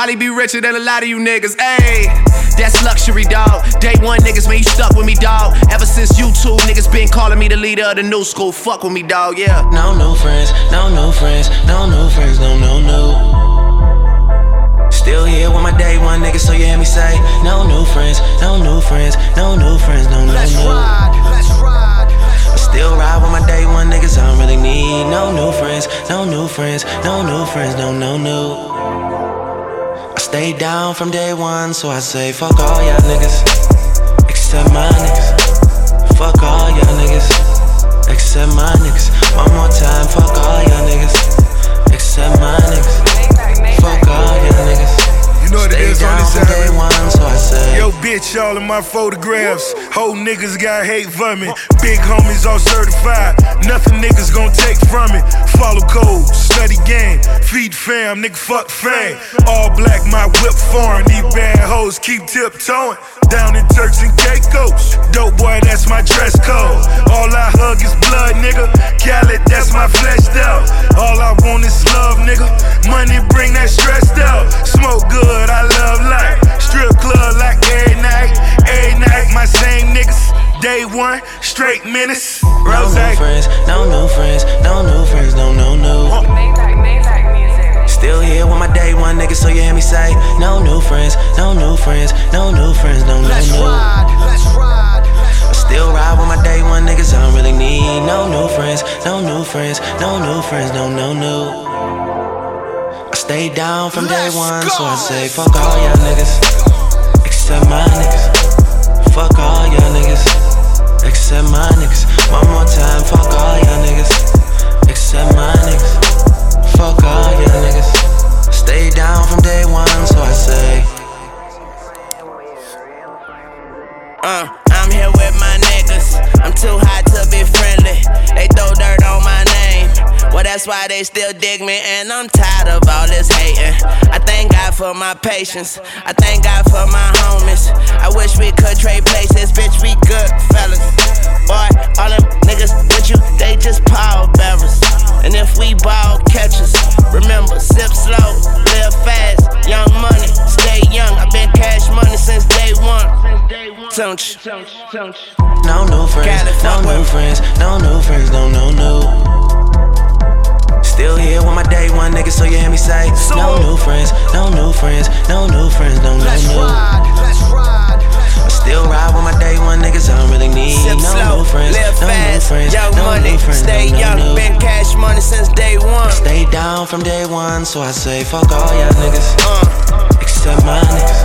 Probably be richer than a lot of you niggas. Ayy, that's luxury, dog. Day one niggas, man, you stuck with me, dog. Ever since you two niggas been calling me the leader of the new school. Fuck with me, dog, yeah. No new friends, no new friends, no new friends, no no no. Still here with my day one niggas, so you hear me say, no new friends, no new friends, no new friends, no no Let's no. ride, let's ride. Still ride with my day one niggas, I don't really need no new friends, no new friends, no new friends, no no no. Stay down from day one, so I say fuck all y'all niggas, except my niggas. Fuck all y'all niggas, except my niggas. One more time, fuck all y'all niggas, except my niggas. Fuck all y'all niggas. You know what it is on this from day one, so I say. Yo, bitch, all of my photographs. Whole niggas got hate for me. Big homies all certified. Nothing niggas gon' take from it. Follow codes, study game, feed fam, nigga fuck fame. All black, my whip foreign. These bad hoes keep tiptoeing. Down in Turks and Caicos. Dope boy, that's my dress code. All I hug is blood, nigga. Khaled, that's my flesh out. All I want is love, nigga. Money bring that stressed out. Smoke good, I love life. Strip club like every night. Every night my same niggas. Day one, straight menace. No new friends, no new friends, no new friends, no, no, no. Still here with my day one nigga, so you hear me say, no new friends, no new friends, no new friends, no, no, Let's no. ride, let's ride. I still ride with my day one niggas, I don't really need no new friends, no new friends, no new friends, no, no, no. I stay down from day one, so I say, fuck all y'all niggas, except my niggas. Fuck all y'all niggas, except my niggas. One more time, fuck all y'all niggas, except my niggas. Fuck all y'all niggas. Stay down from day one, so I say. Uh, I'm here with my niggas. I'm too hot to be friendly. They throw dirt on my name. Well, that's why they still dig me, and I'm tired of all this hating. I thank God for my patience. I thank God for my homies. I wish we could trade places, Don't? No new friends, no new friends, no new friends, no, no, no. Still here with my day one niggas, so you hear me say, no new friends, no new friends, no new friends, no, no, Let's no. ride, let's ride. I still ride with my day one niggas, I don't really need Sip no slow, new friends, live no new friends, young no money, new friends, stay no, no, young. no. Been cash money since day one. Stay down from day one, so I say, fuck all y'all niggas, Uh. except my niggas.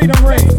Freedom Ring.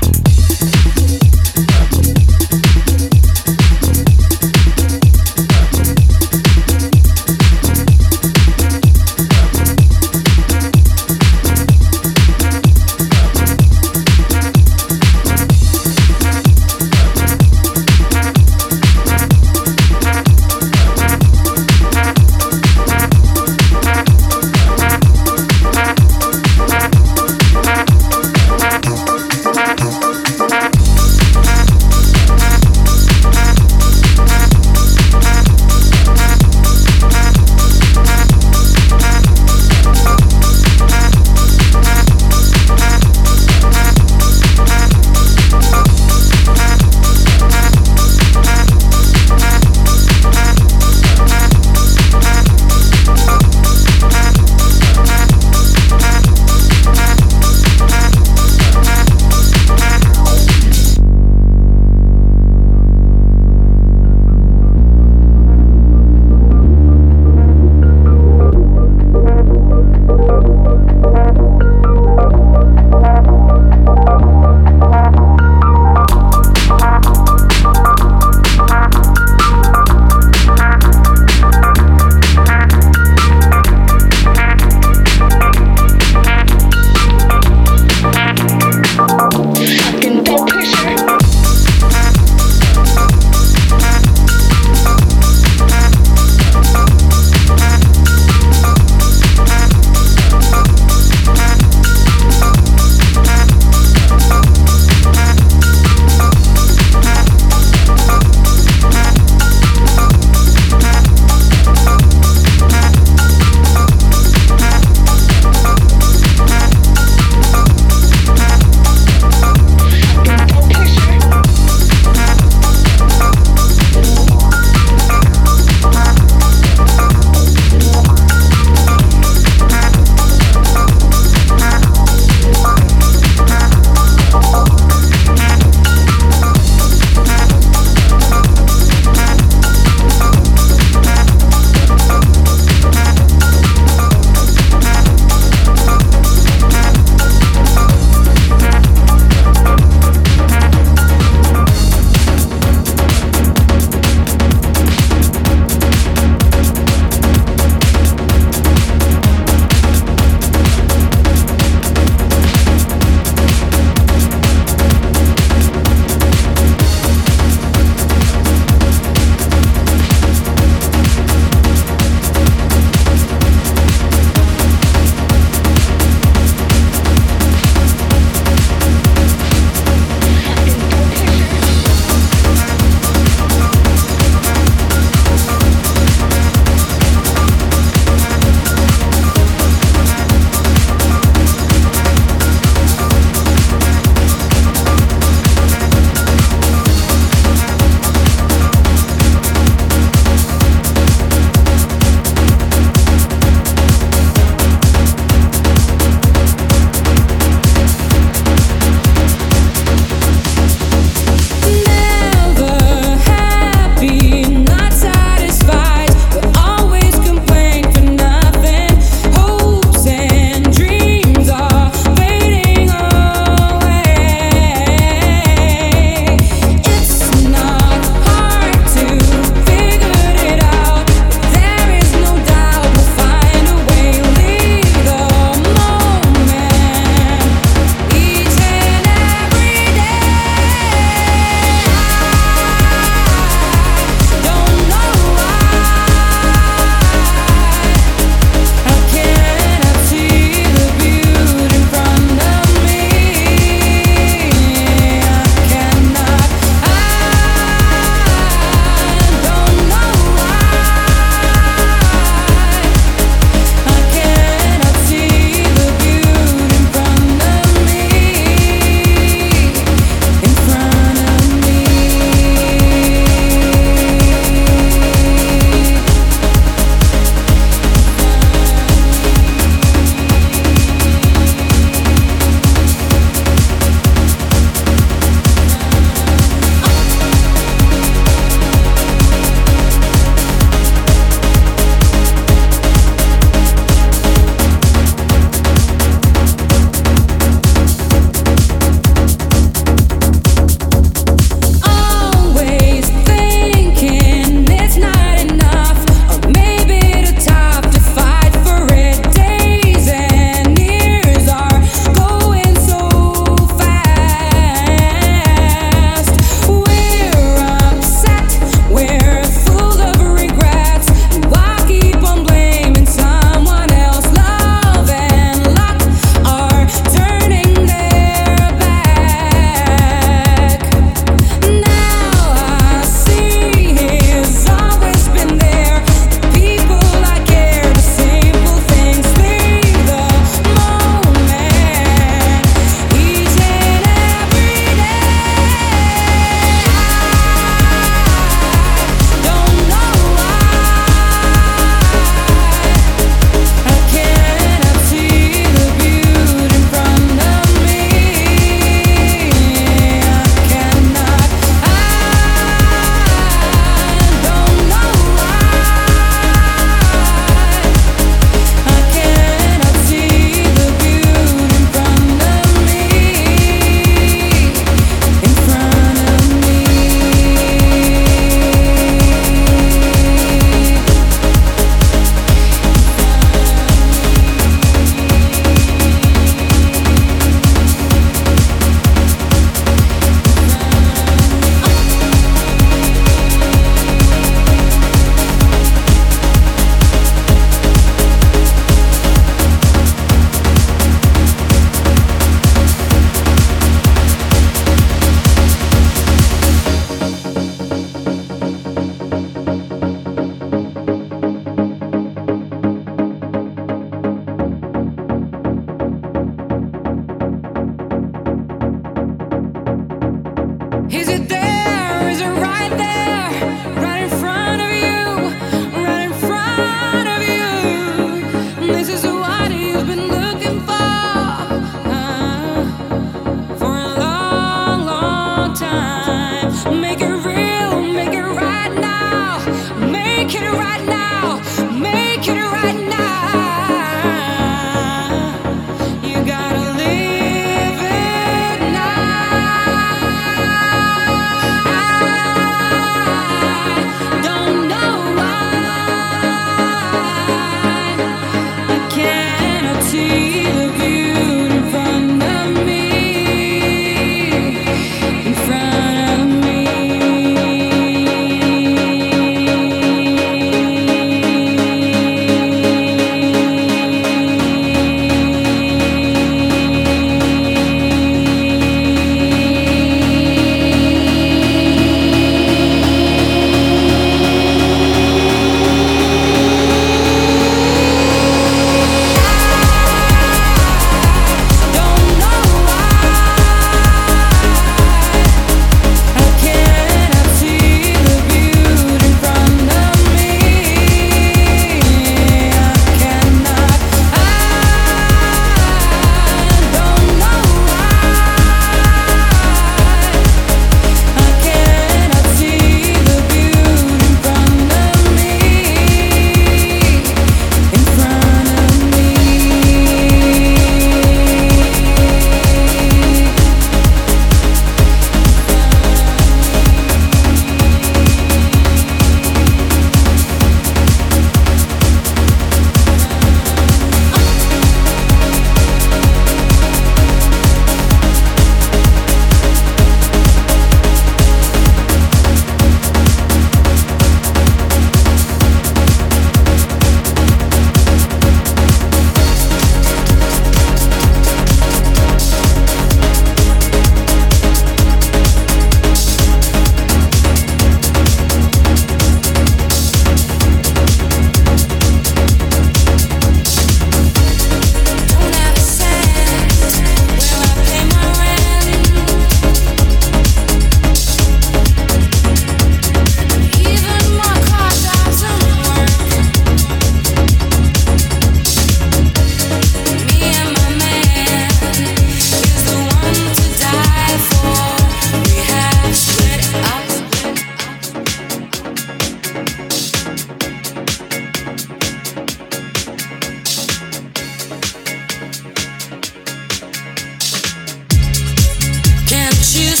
You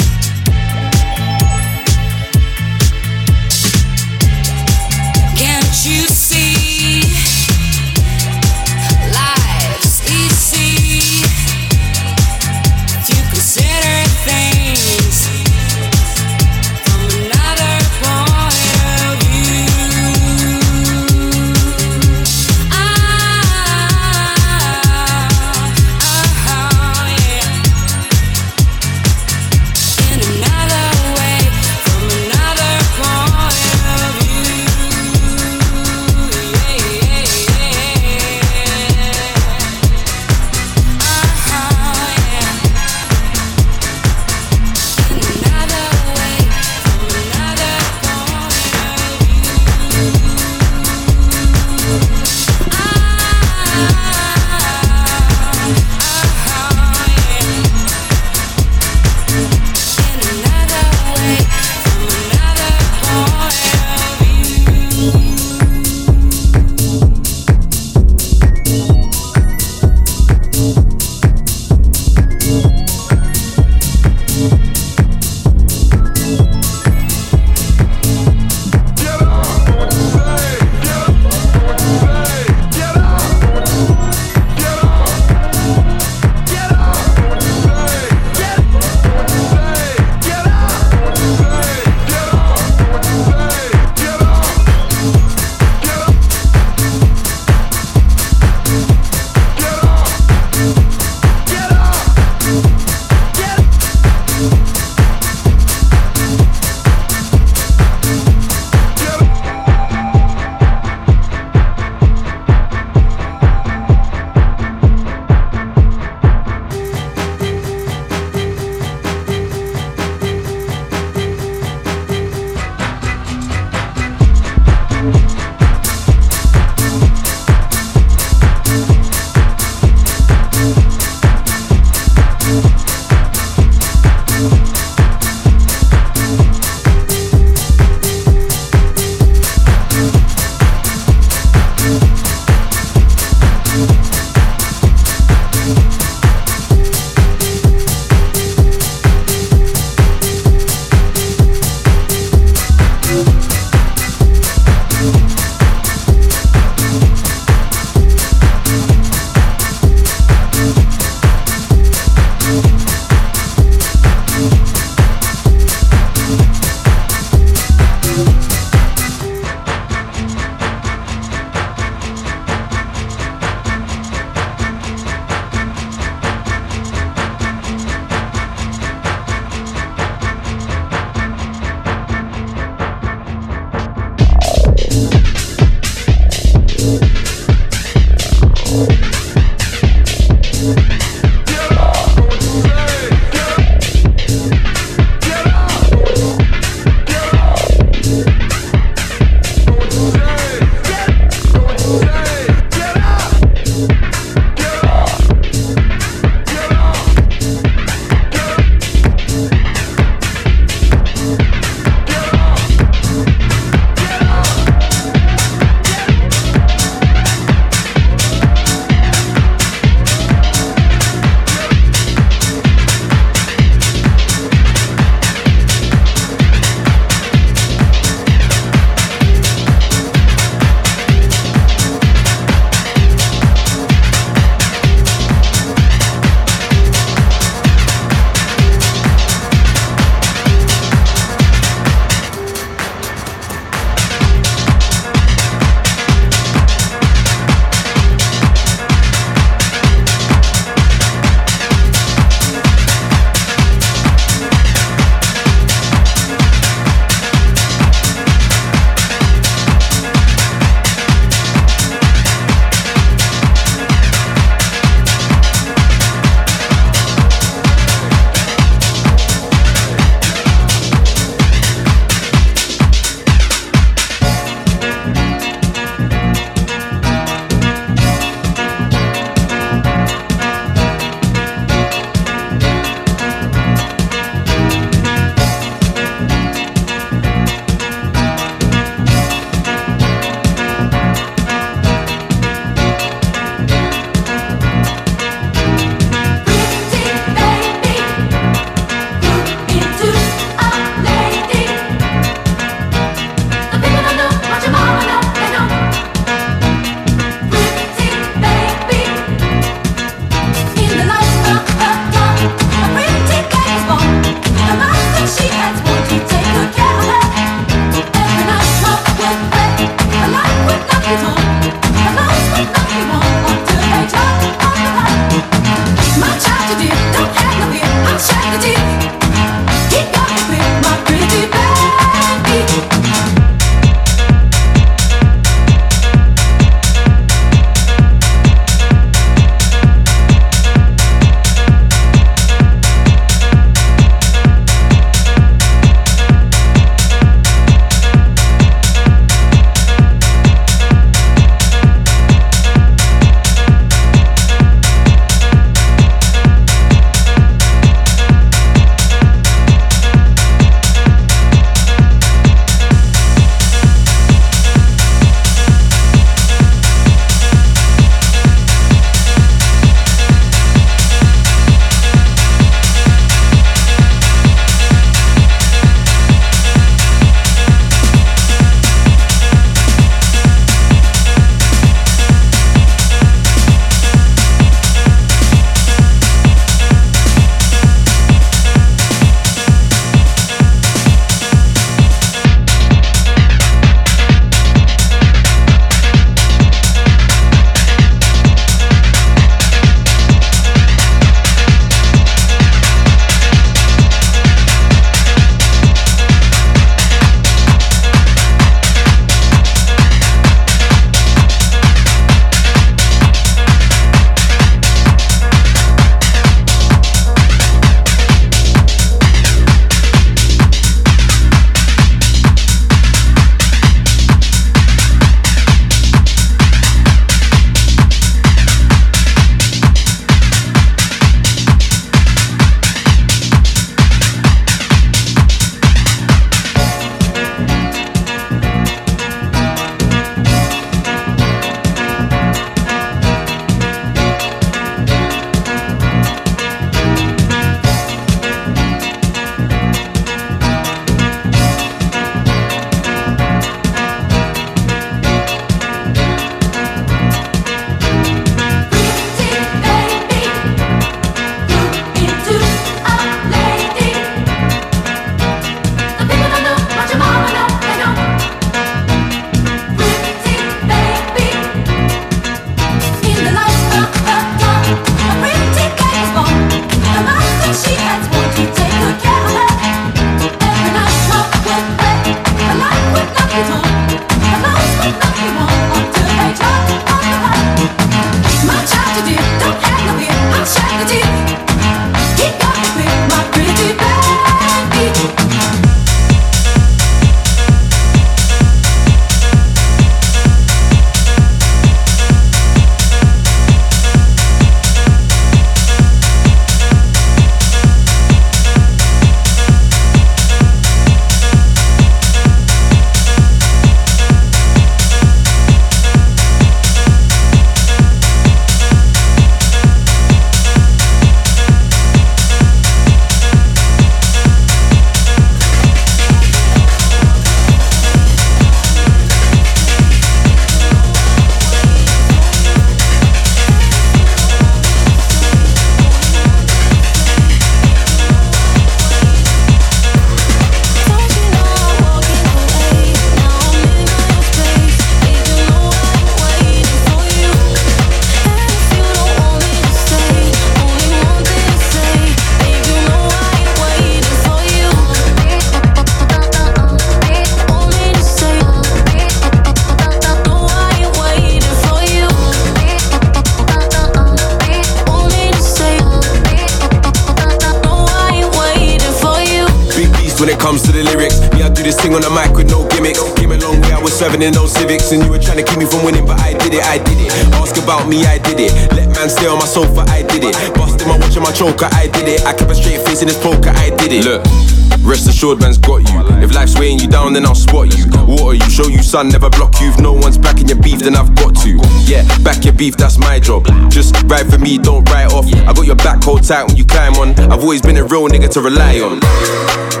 sun, never block you. If no one's backing your beef, then I've got to. Yeah, back your beef, that's my job. Just ride for me, don't write off. I got your back hold tight when you climb on. I've always been a real nigga to rely on.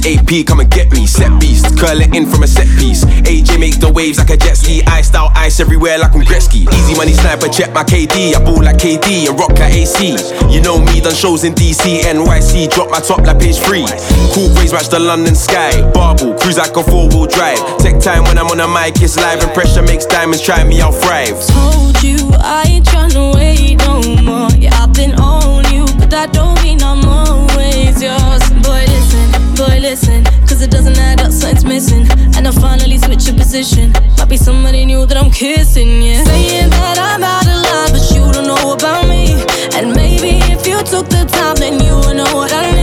Piece, AP, come and get me. Set beast, curl it in from a set piece. AJ make the waves like a jet ski. Iced out ice everywhere like I'm Gretzky. Easy money sniper, check my KD. I ball like KD and rock like AC. You know me, done shows in DC, NYC. Drop my top like page three. Cool waves match the London sky. Barbell, cruise like a four wheel drive. Take time when I'm on a mic, it's live and pressure makes diamonds. Try me, I'll thrive. Told you I ain't tryna wait no more. Yeah, I've been on you, but that don't listen, cause it doesn't add up, something's missing. And I finally switch your position. Might be somebody new that I'm kissing, yeah. Saying that I'm out of line, but you don't know about me. And maybe if you took the time, then you would know what I need.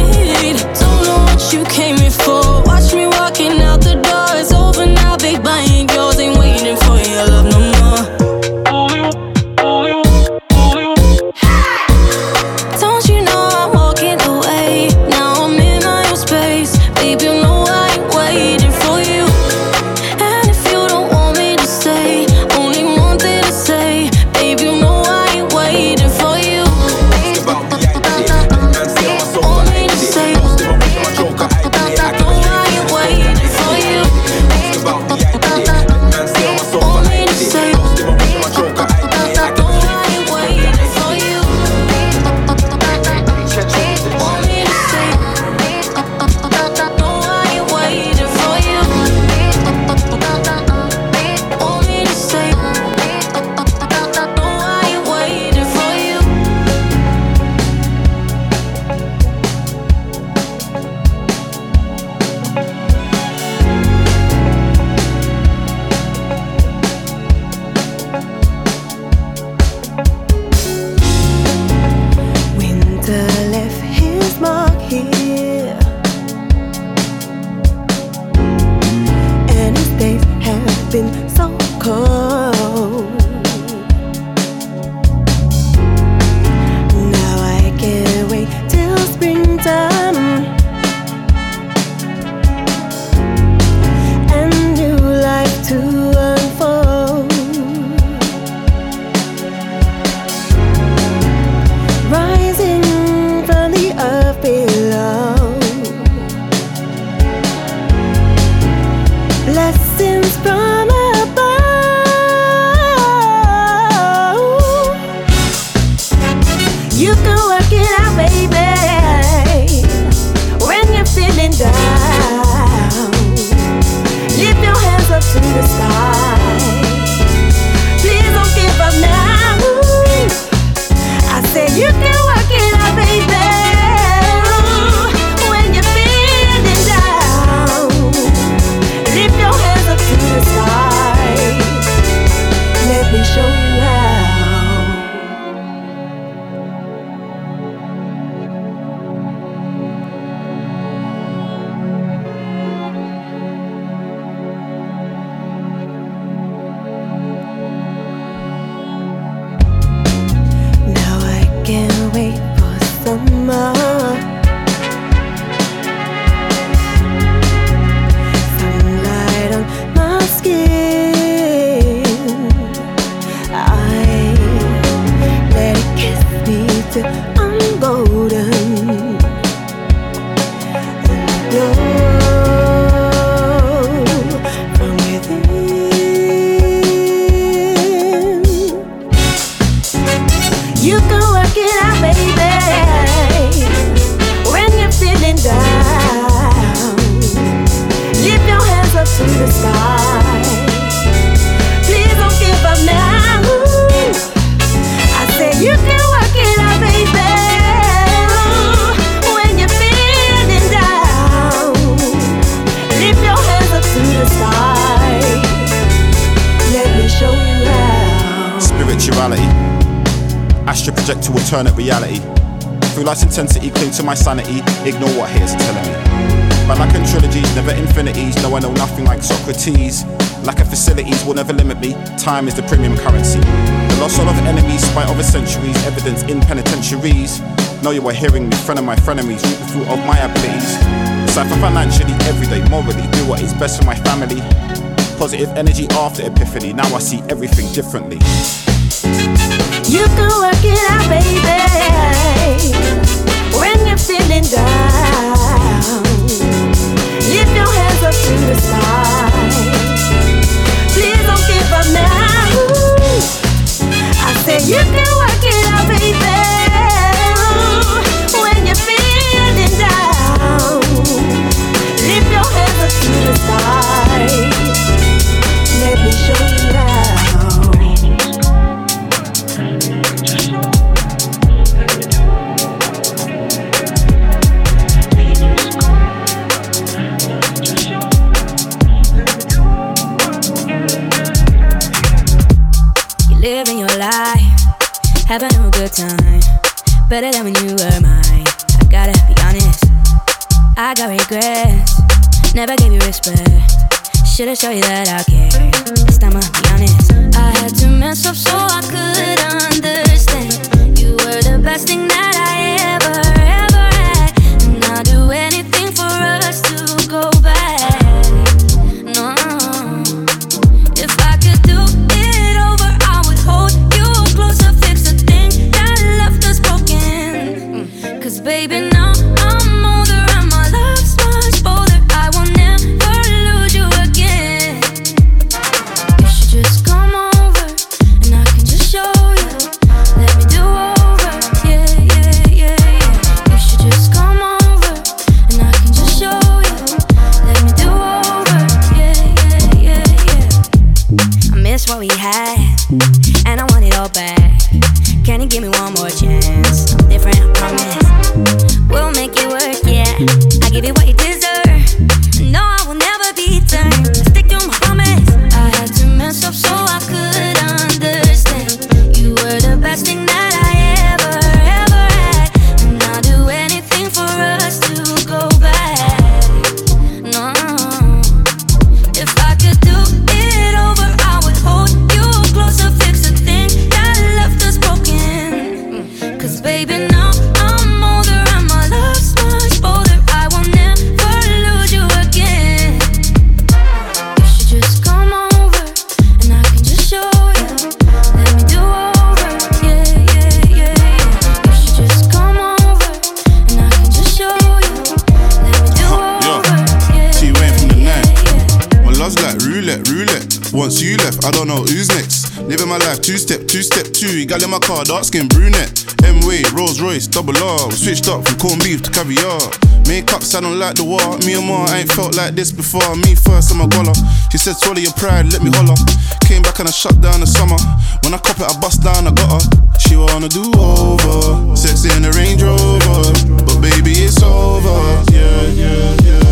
time is the premium currency. The lost soul of enemies, spite over centuries, evidence in penitentiaries. Know you are hearing me, friend of my frenemies, reap the fruit of my abilities. Decipher financially, everyday, morally, do what is best for my family. Positive energy after epiphany, now I see everything differently. good time. Better than when you were mine. I gotta be honest. I got regrets. Never gave you respect. Should've showed you that I care. This time I'll be honest. I had to mess up so I could understand. You were the best thing that I Two step, two step, two. Got in my car, dark skin, brunette. M way, Rolls Royce, double R. We switched up from corned beef to caviar. Makeup sounding like the war. Me and Ma ain't felt like this before. Me first, I'm a goller. She said, swallow your pride, let me holler. Came back and I shut down the summer. When I cop it, I bust down, I got her. She wanna do over. Sexy in the Range Rover. But baby, it's over. Yeah, yeah, yeah.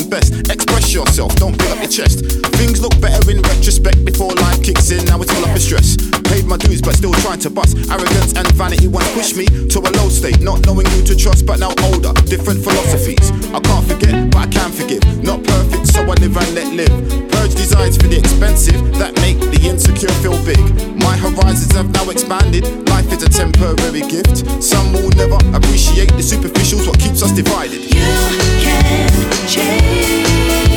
Best. Express yourself, don't build up your chest. Things look better in retrospect before life kicks in. Now it's all up in stress. Paid my dues, but still trying to bust. Arrogance and vanity want to push me to a low state. Not knowing who to trust, but now older. Different philosophies. I can't forget, but I can forgive. Not perfect, so I live and let live. Purge desires for the expensive that make the insecure feel big. My horizons have now expanded. Life is a temporary gift. Some will never appreciate the superficials, what keeps us divided. You can change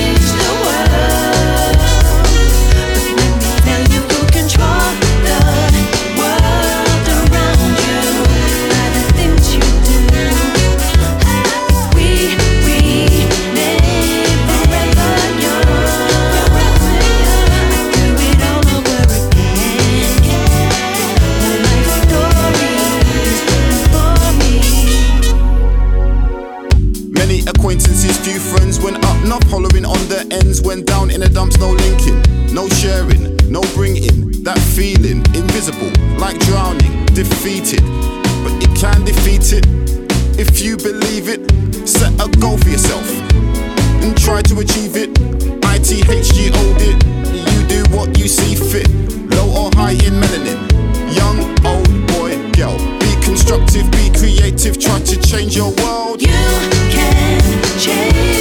ends. Went down in the dumps, no linking, no sharing, no bringing. That feeling, invisible, like drowning, defeated. But it can defeat it if you believe it. Set a goal for yourself and try to achieve it. ITHG owed it. You do what you see fit, low or high in melanin. Young, old, boy, girl. Be constructive, be creative, try to change your world. You can change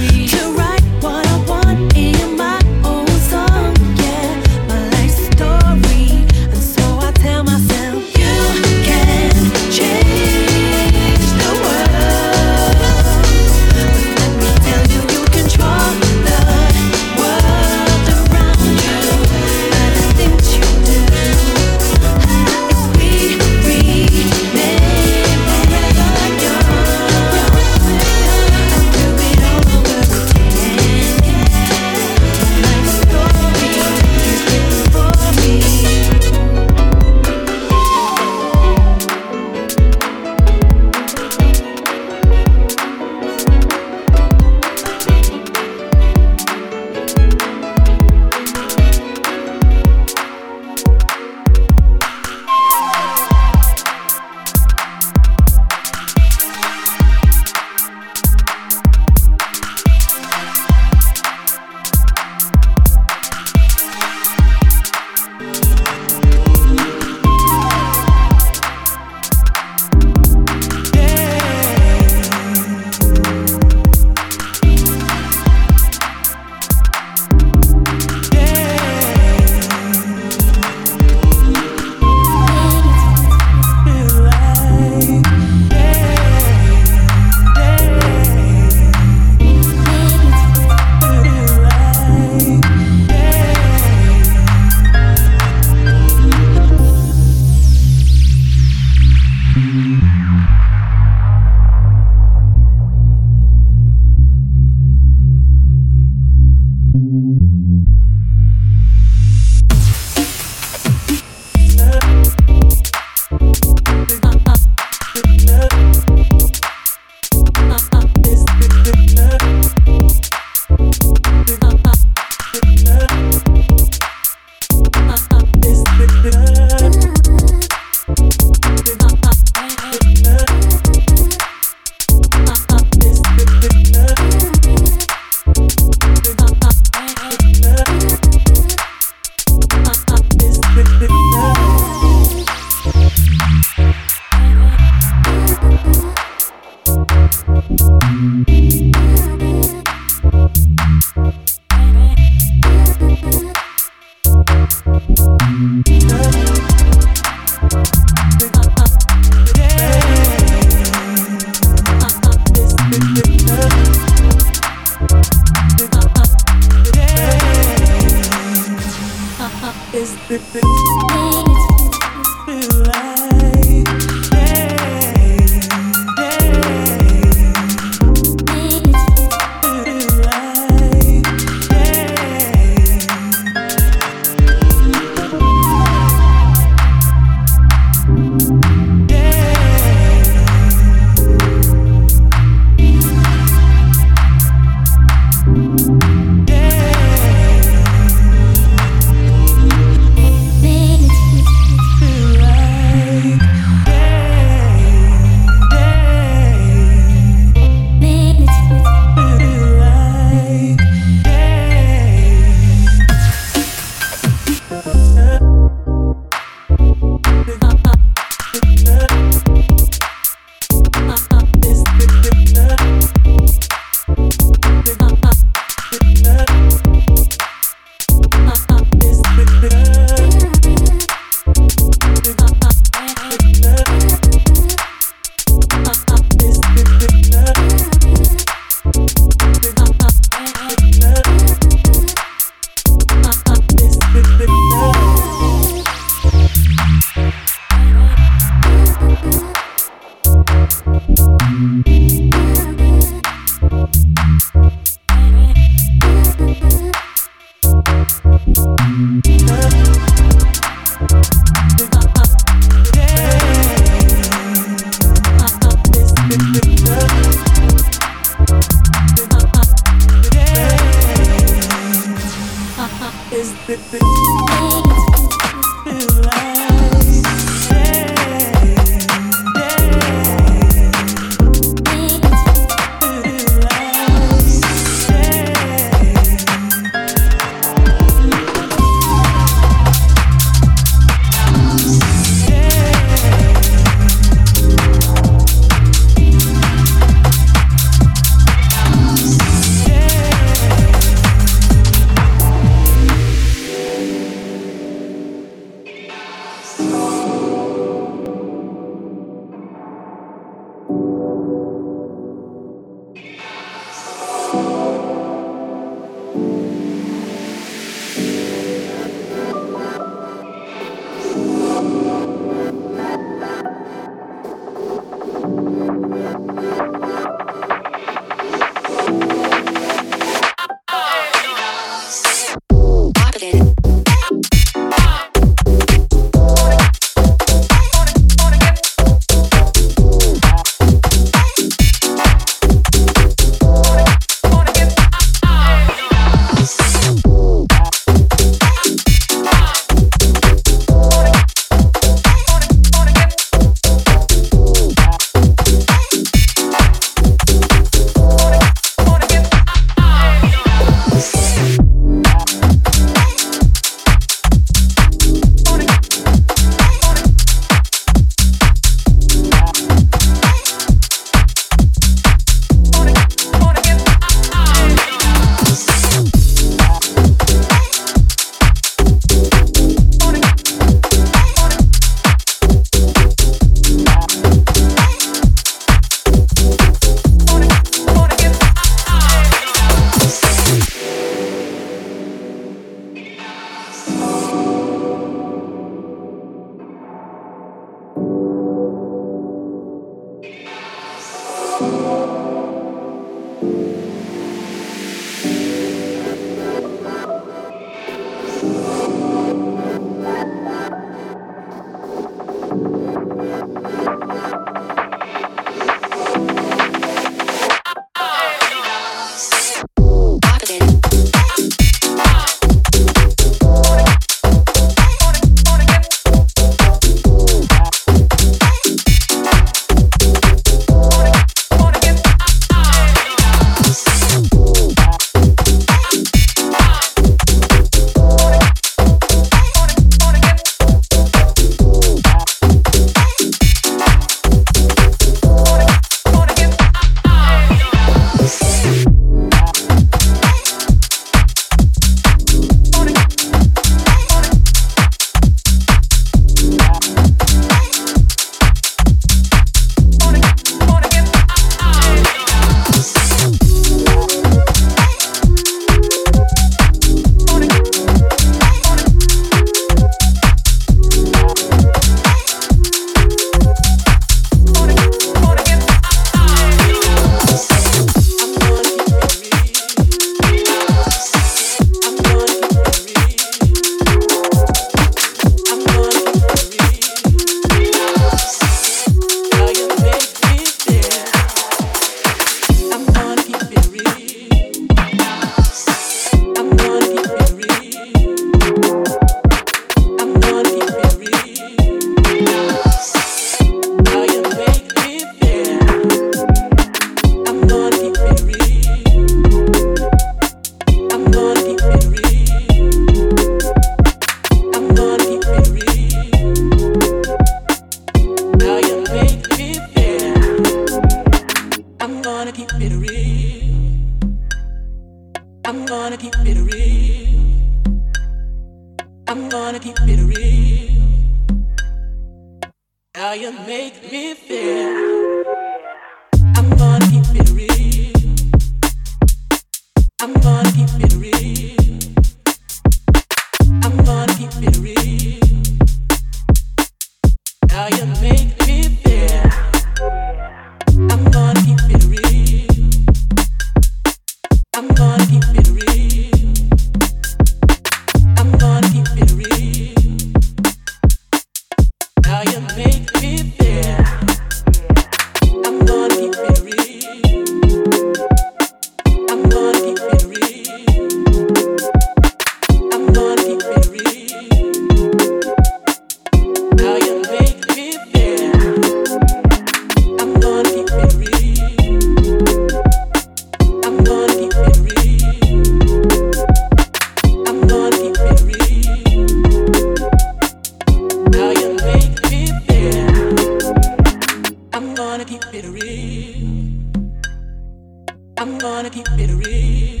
I'm gonna keep it real.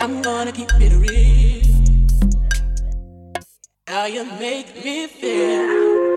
I'm gonna keep it real. How you make me feel.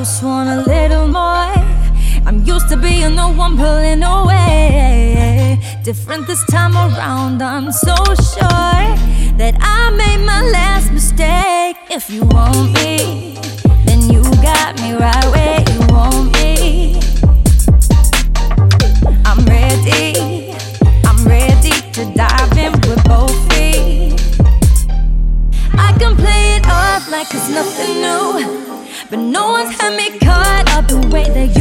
house, want a little more. I'm used to being the one pulling away. Different this time around, I'm so sure that I made my last mistake. If you want me, then you got me right where you want me. But no one's had me caught up the way that you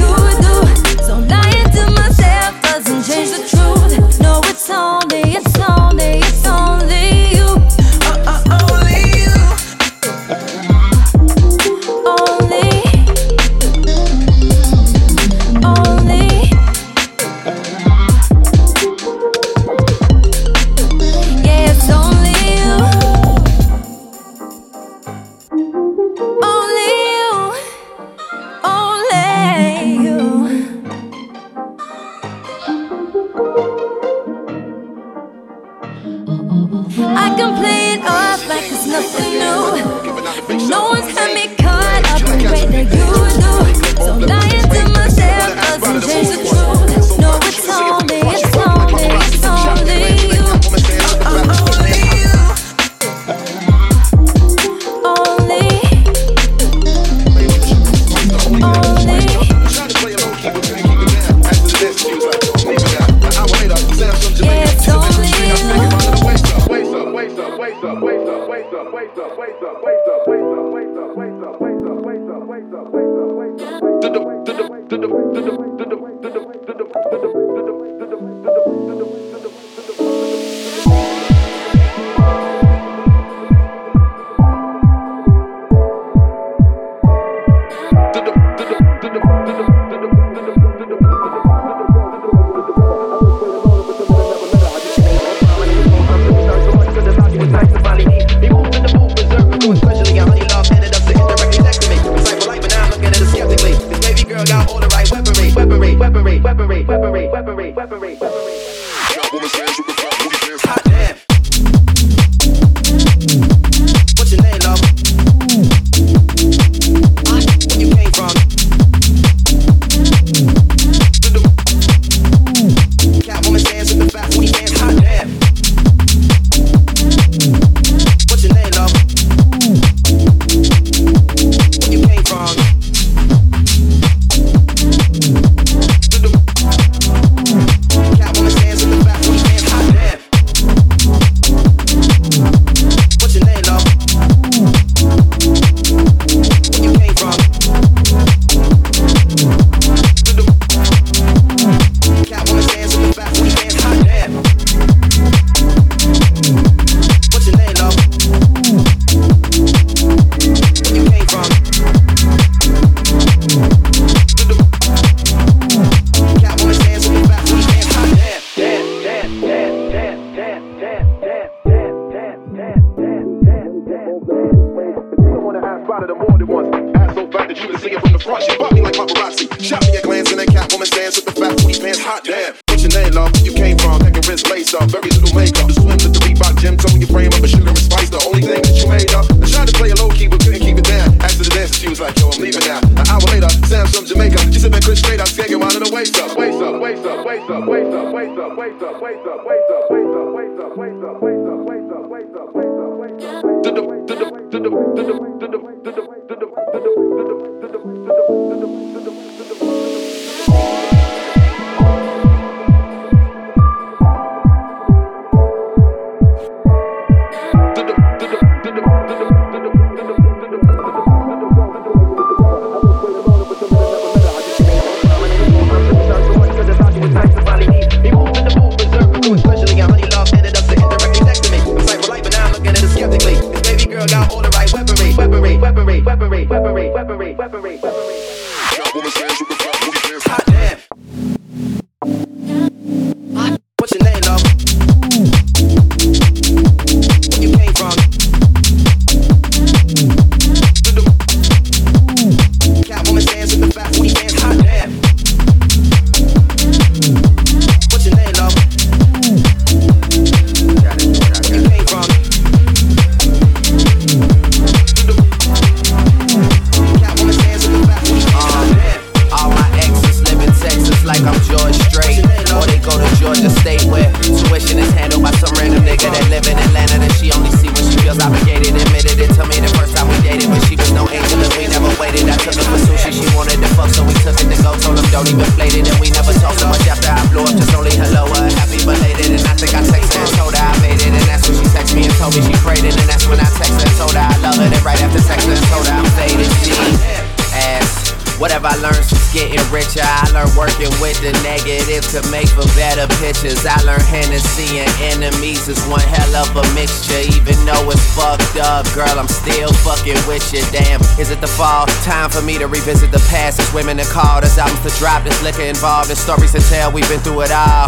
me to revisit the past. It's women that called us albums to drop. There's liquor involved, there's stories to tell. We've been through it all.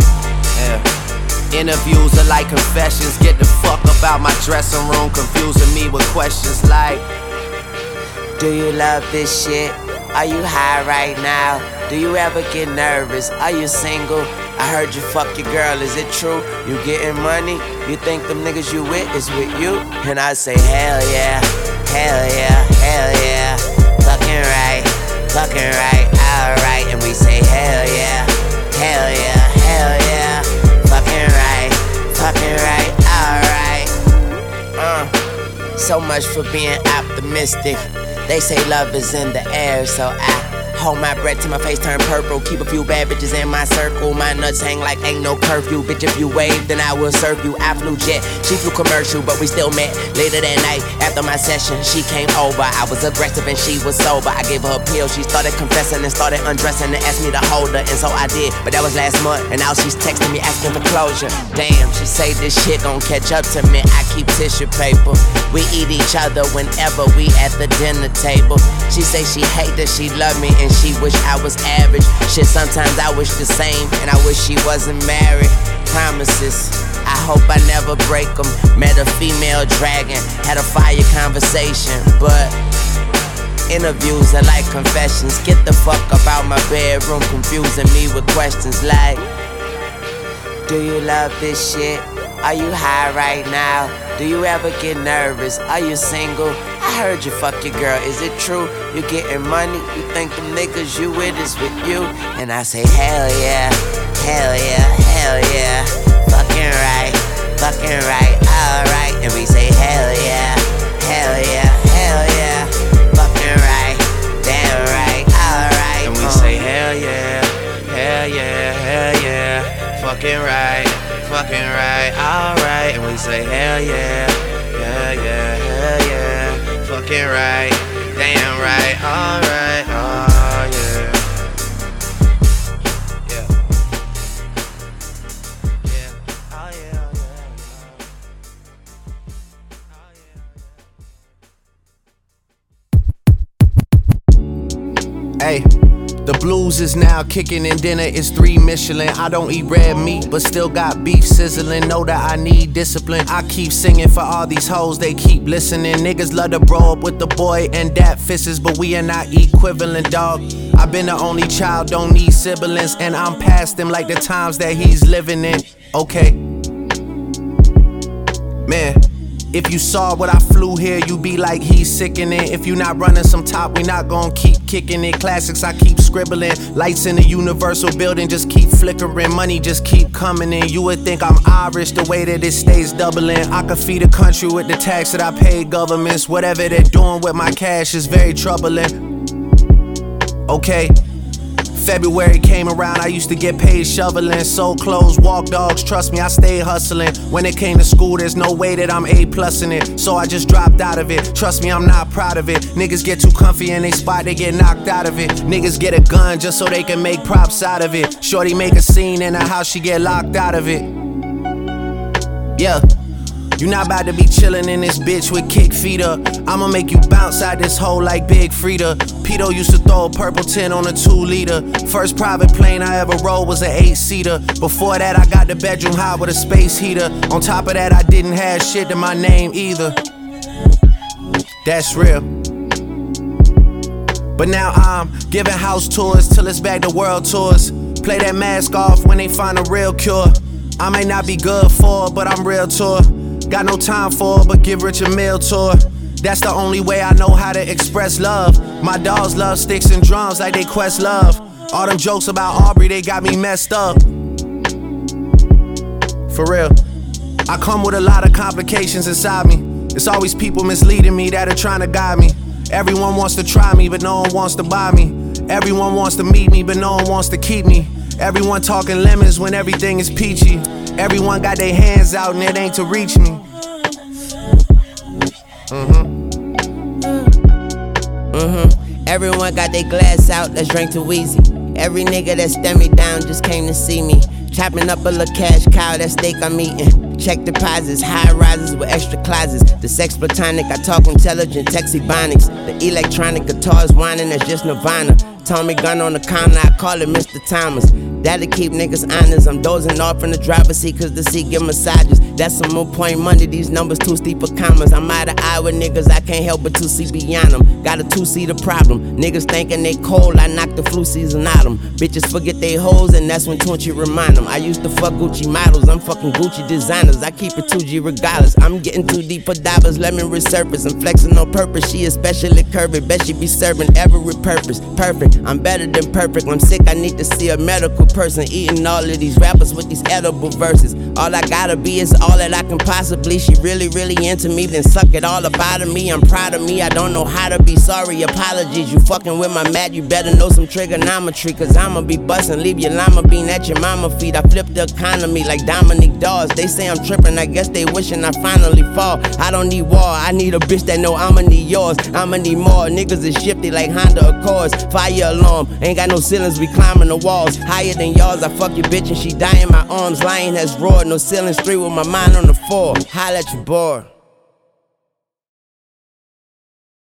Yeah. Interviews are like confessions. Get the fuck about my dressing room, confusing me with questions like Do you love this shit? Are you high right now? Do you ever get nervous? Are you single? I heard you fuck your girl, is it true? You getting money? You think them niggas you with is with you? And I say, hell yeah, hell yeah, hell yeah. Fucking right, fucking right, alright. And we say, hell yeah, hell yeah, hell yeah. Fucking right, fucking right, alright. Uh, so much for being optimistic. They say love is in the air, so I hold my breath till my face turn purple. Keep a few bad bitches in my circle. My nuts hang like ain't no curfew. Bitch, if you wave, then I will serve you. I flew jet, she flew commercial, but we still met. Later that night, after my session, she came over. I was aggressive and she was sober. I gave her a pill. She started confessing and started undressing and asked me to hold her, and so I did. But that was last month, and now she's texting me asking for closure. Damn, she say this shit gon' catch up to me. I keep tissue paper. We eat each other whenever we at the dinner table. She say she hate that she love me and she wish I was average. Shit, sometimes I wish the same, and I wish she wasn't married. Promises. I hope I never break them. Met a female dragon, had a fire conversation, but interviews are like confessions. Get the fuck about my bedroom, confusing me with questions like Do you love this shit? Are you high right now? Do you ever get nervous? Are you single? I heard you fuck your girl, is it true? You getting money? You think the niggas you with is with you? And I say, hell yeah, hell yeah, hell yeah. Fucking right, fucking right, alright. And we say, hell yeah, hell yeah, hell yeah. Fucking right, damn right, alright. And we say, uh. hell yeah, hell yeah, hell yeah. Fucking right, fucking right, alright. And we say, hell yeah, yeah, yeah, hell yeah. Fucking right, damn right, alright, oh yeah. Hey, the blues is now kicking and dinner is three Michelin. I don't eat red meat, but still got beef sizzling. Know that I need discipline. I keep singing for all these hoes, they keep listening. Niggas love to bro up with the boy and dat fisses, but we are not equivalent, dog. I've been the only child, don't need siblings, and I'm past him like the times that he's living in. Okay. Man, if you saw what I flew here, you'd be like, he's sickening. If you not running some top, we not gonna keep kicking it. Classics, I keep scribbling. Lights in the universal building just keep flickering. Money just keep coming in. You would think I'm Irish the way that it stays doubling. I could feed a country with the tax that I pay governments. Whatever they're doing with my cash is very troubling. Okay. February came around, I used to get paid shoveling, sold clothes, walk dogs. Trust me, I stayed hustling. When it came to school, there's no way that I'm A plus in it, so I just dropped out of it. Trust me, I'm not proud of it. Niggas get too comfy in they spot, they get knocked out of it. Niggas get a gun just so they can make props out of it. Shorty make a scene in her house, she get locked out of it. Yeah. You not about to be chillin' in this bitch with kick feet up. I'ma make you bounce out this hole like Big Freedia. Pito used to throw a purple 10 on a 2 liter. First private plane I ever rode was an 8 seater. Before that, I got the bedroom high with a space heater. On top of that, I didn't have shit to my name either. That's real. But now I'm giving house tours till it's back to world tours. Play that mask off when they find a real cure. I may not be good for it, but I'm real tour. Got no time for it, but give Rich a meal tour. That's the only way I know how to express love. My dogs love sticks and drums like they quest love. All them jokes about Aubrey, they got me messed up. For real. I come with a lot of complications inside me. It's always people misleading me that are trying to guide me. Everyone wants to try me, but no one wants to buy me. Everyone wants to meet me, but no one wants to keep me. Everyone talking lemons when everything is peachy. Everyone got their hands out and it ain't to reach me. Mm-hmm. Everyone got their glass out, let's drink to Weezy. Every nigga that stand me down just came to see me. Chopping up a little cash cow, that steak I'm eating. Check deposits, high rises with extra closets. The sex platonic, I talk intelligent, texty bonics. The electronic guitars whining, that's just Nirvana. Tommy gun on the counter, I call it Mr. Thomas. That'll keep niggas honest. I'm dozing off in the driver's seat cause the seat give massages. That's some more point money, these numbers too steep for commas. I'm out of eye with niggas, I can't help but to see beyond them. Got a two seater problem. Niggas thinking they cold, I knock the flu season out them. Bitches forget they hoes, and that's when Tunchi remind them. I used to fuck Gucci models, I'm fucking Gucci designers. I keep it 2G regardless. I'm getting too deep for divers, let me resurface. I'm flexing on purpose, she especially curvy. Bet she be serving every purpose. Perfect, I'm better than perfect. I'm sick, I need to see a medical person. Eating all of these rappers with these edible verses. All I gotta be is all that I can possibly. She really, really into me, then suck it all up out of me. I'm proud of me, I don't know how to be sorry. Apologies, you fucking with my mat, you better know some trigonometry. Cause I'ma be bustin', leave your llama bean at your mama feet. I flip the economy like Dominique Dawes. They say I'm trippin', I guess they wishing I finally fall. I don't need war, I need a bitch that know I'ma need yours. I'ma need more. Niggas is shifty like Honda Accords. Fire alarm, ain't got no ceilings, we climbing the walls. Higher than yours, I fuck your bitch and she die in my arms. Lion has roared, no ceilings, three with my mind on the floor. Holla at your boy.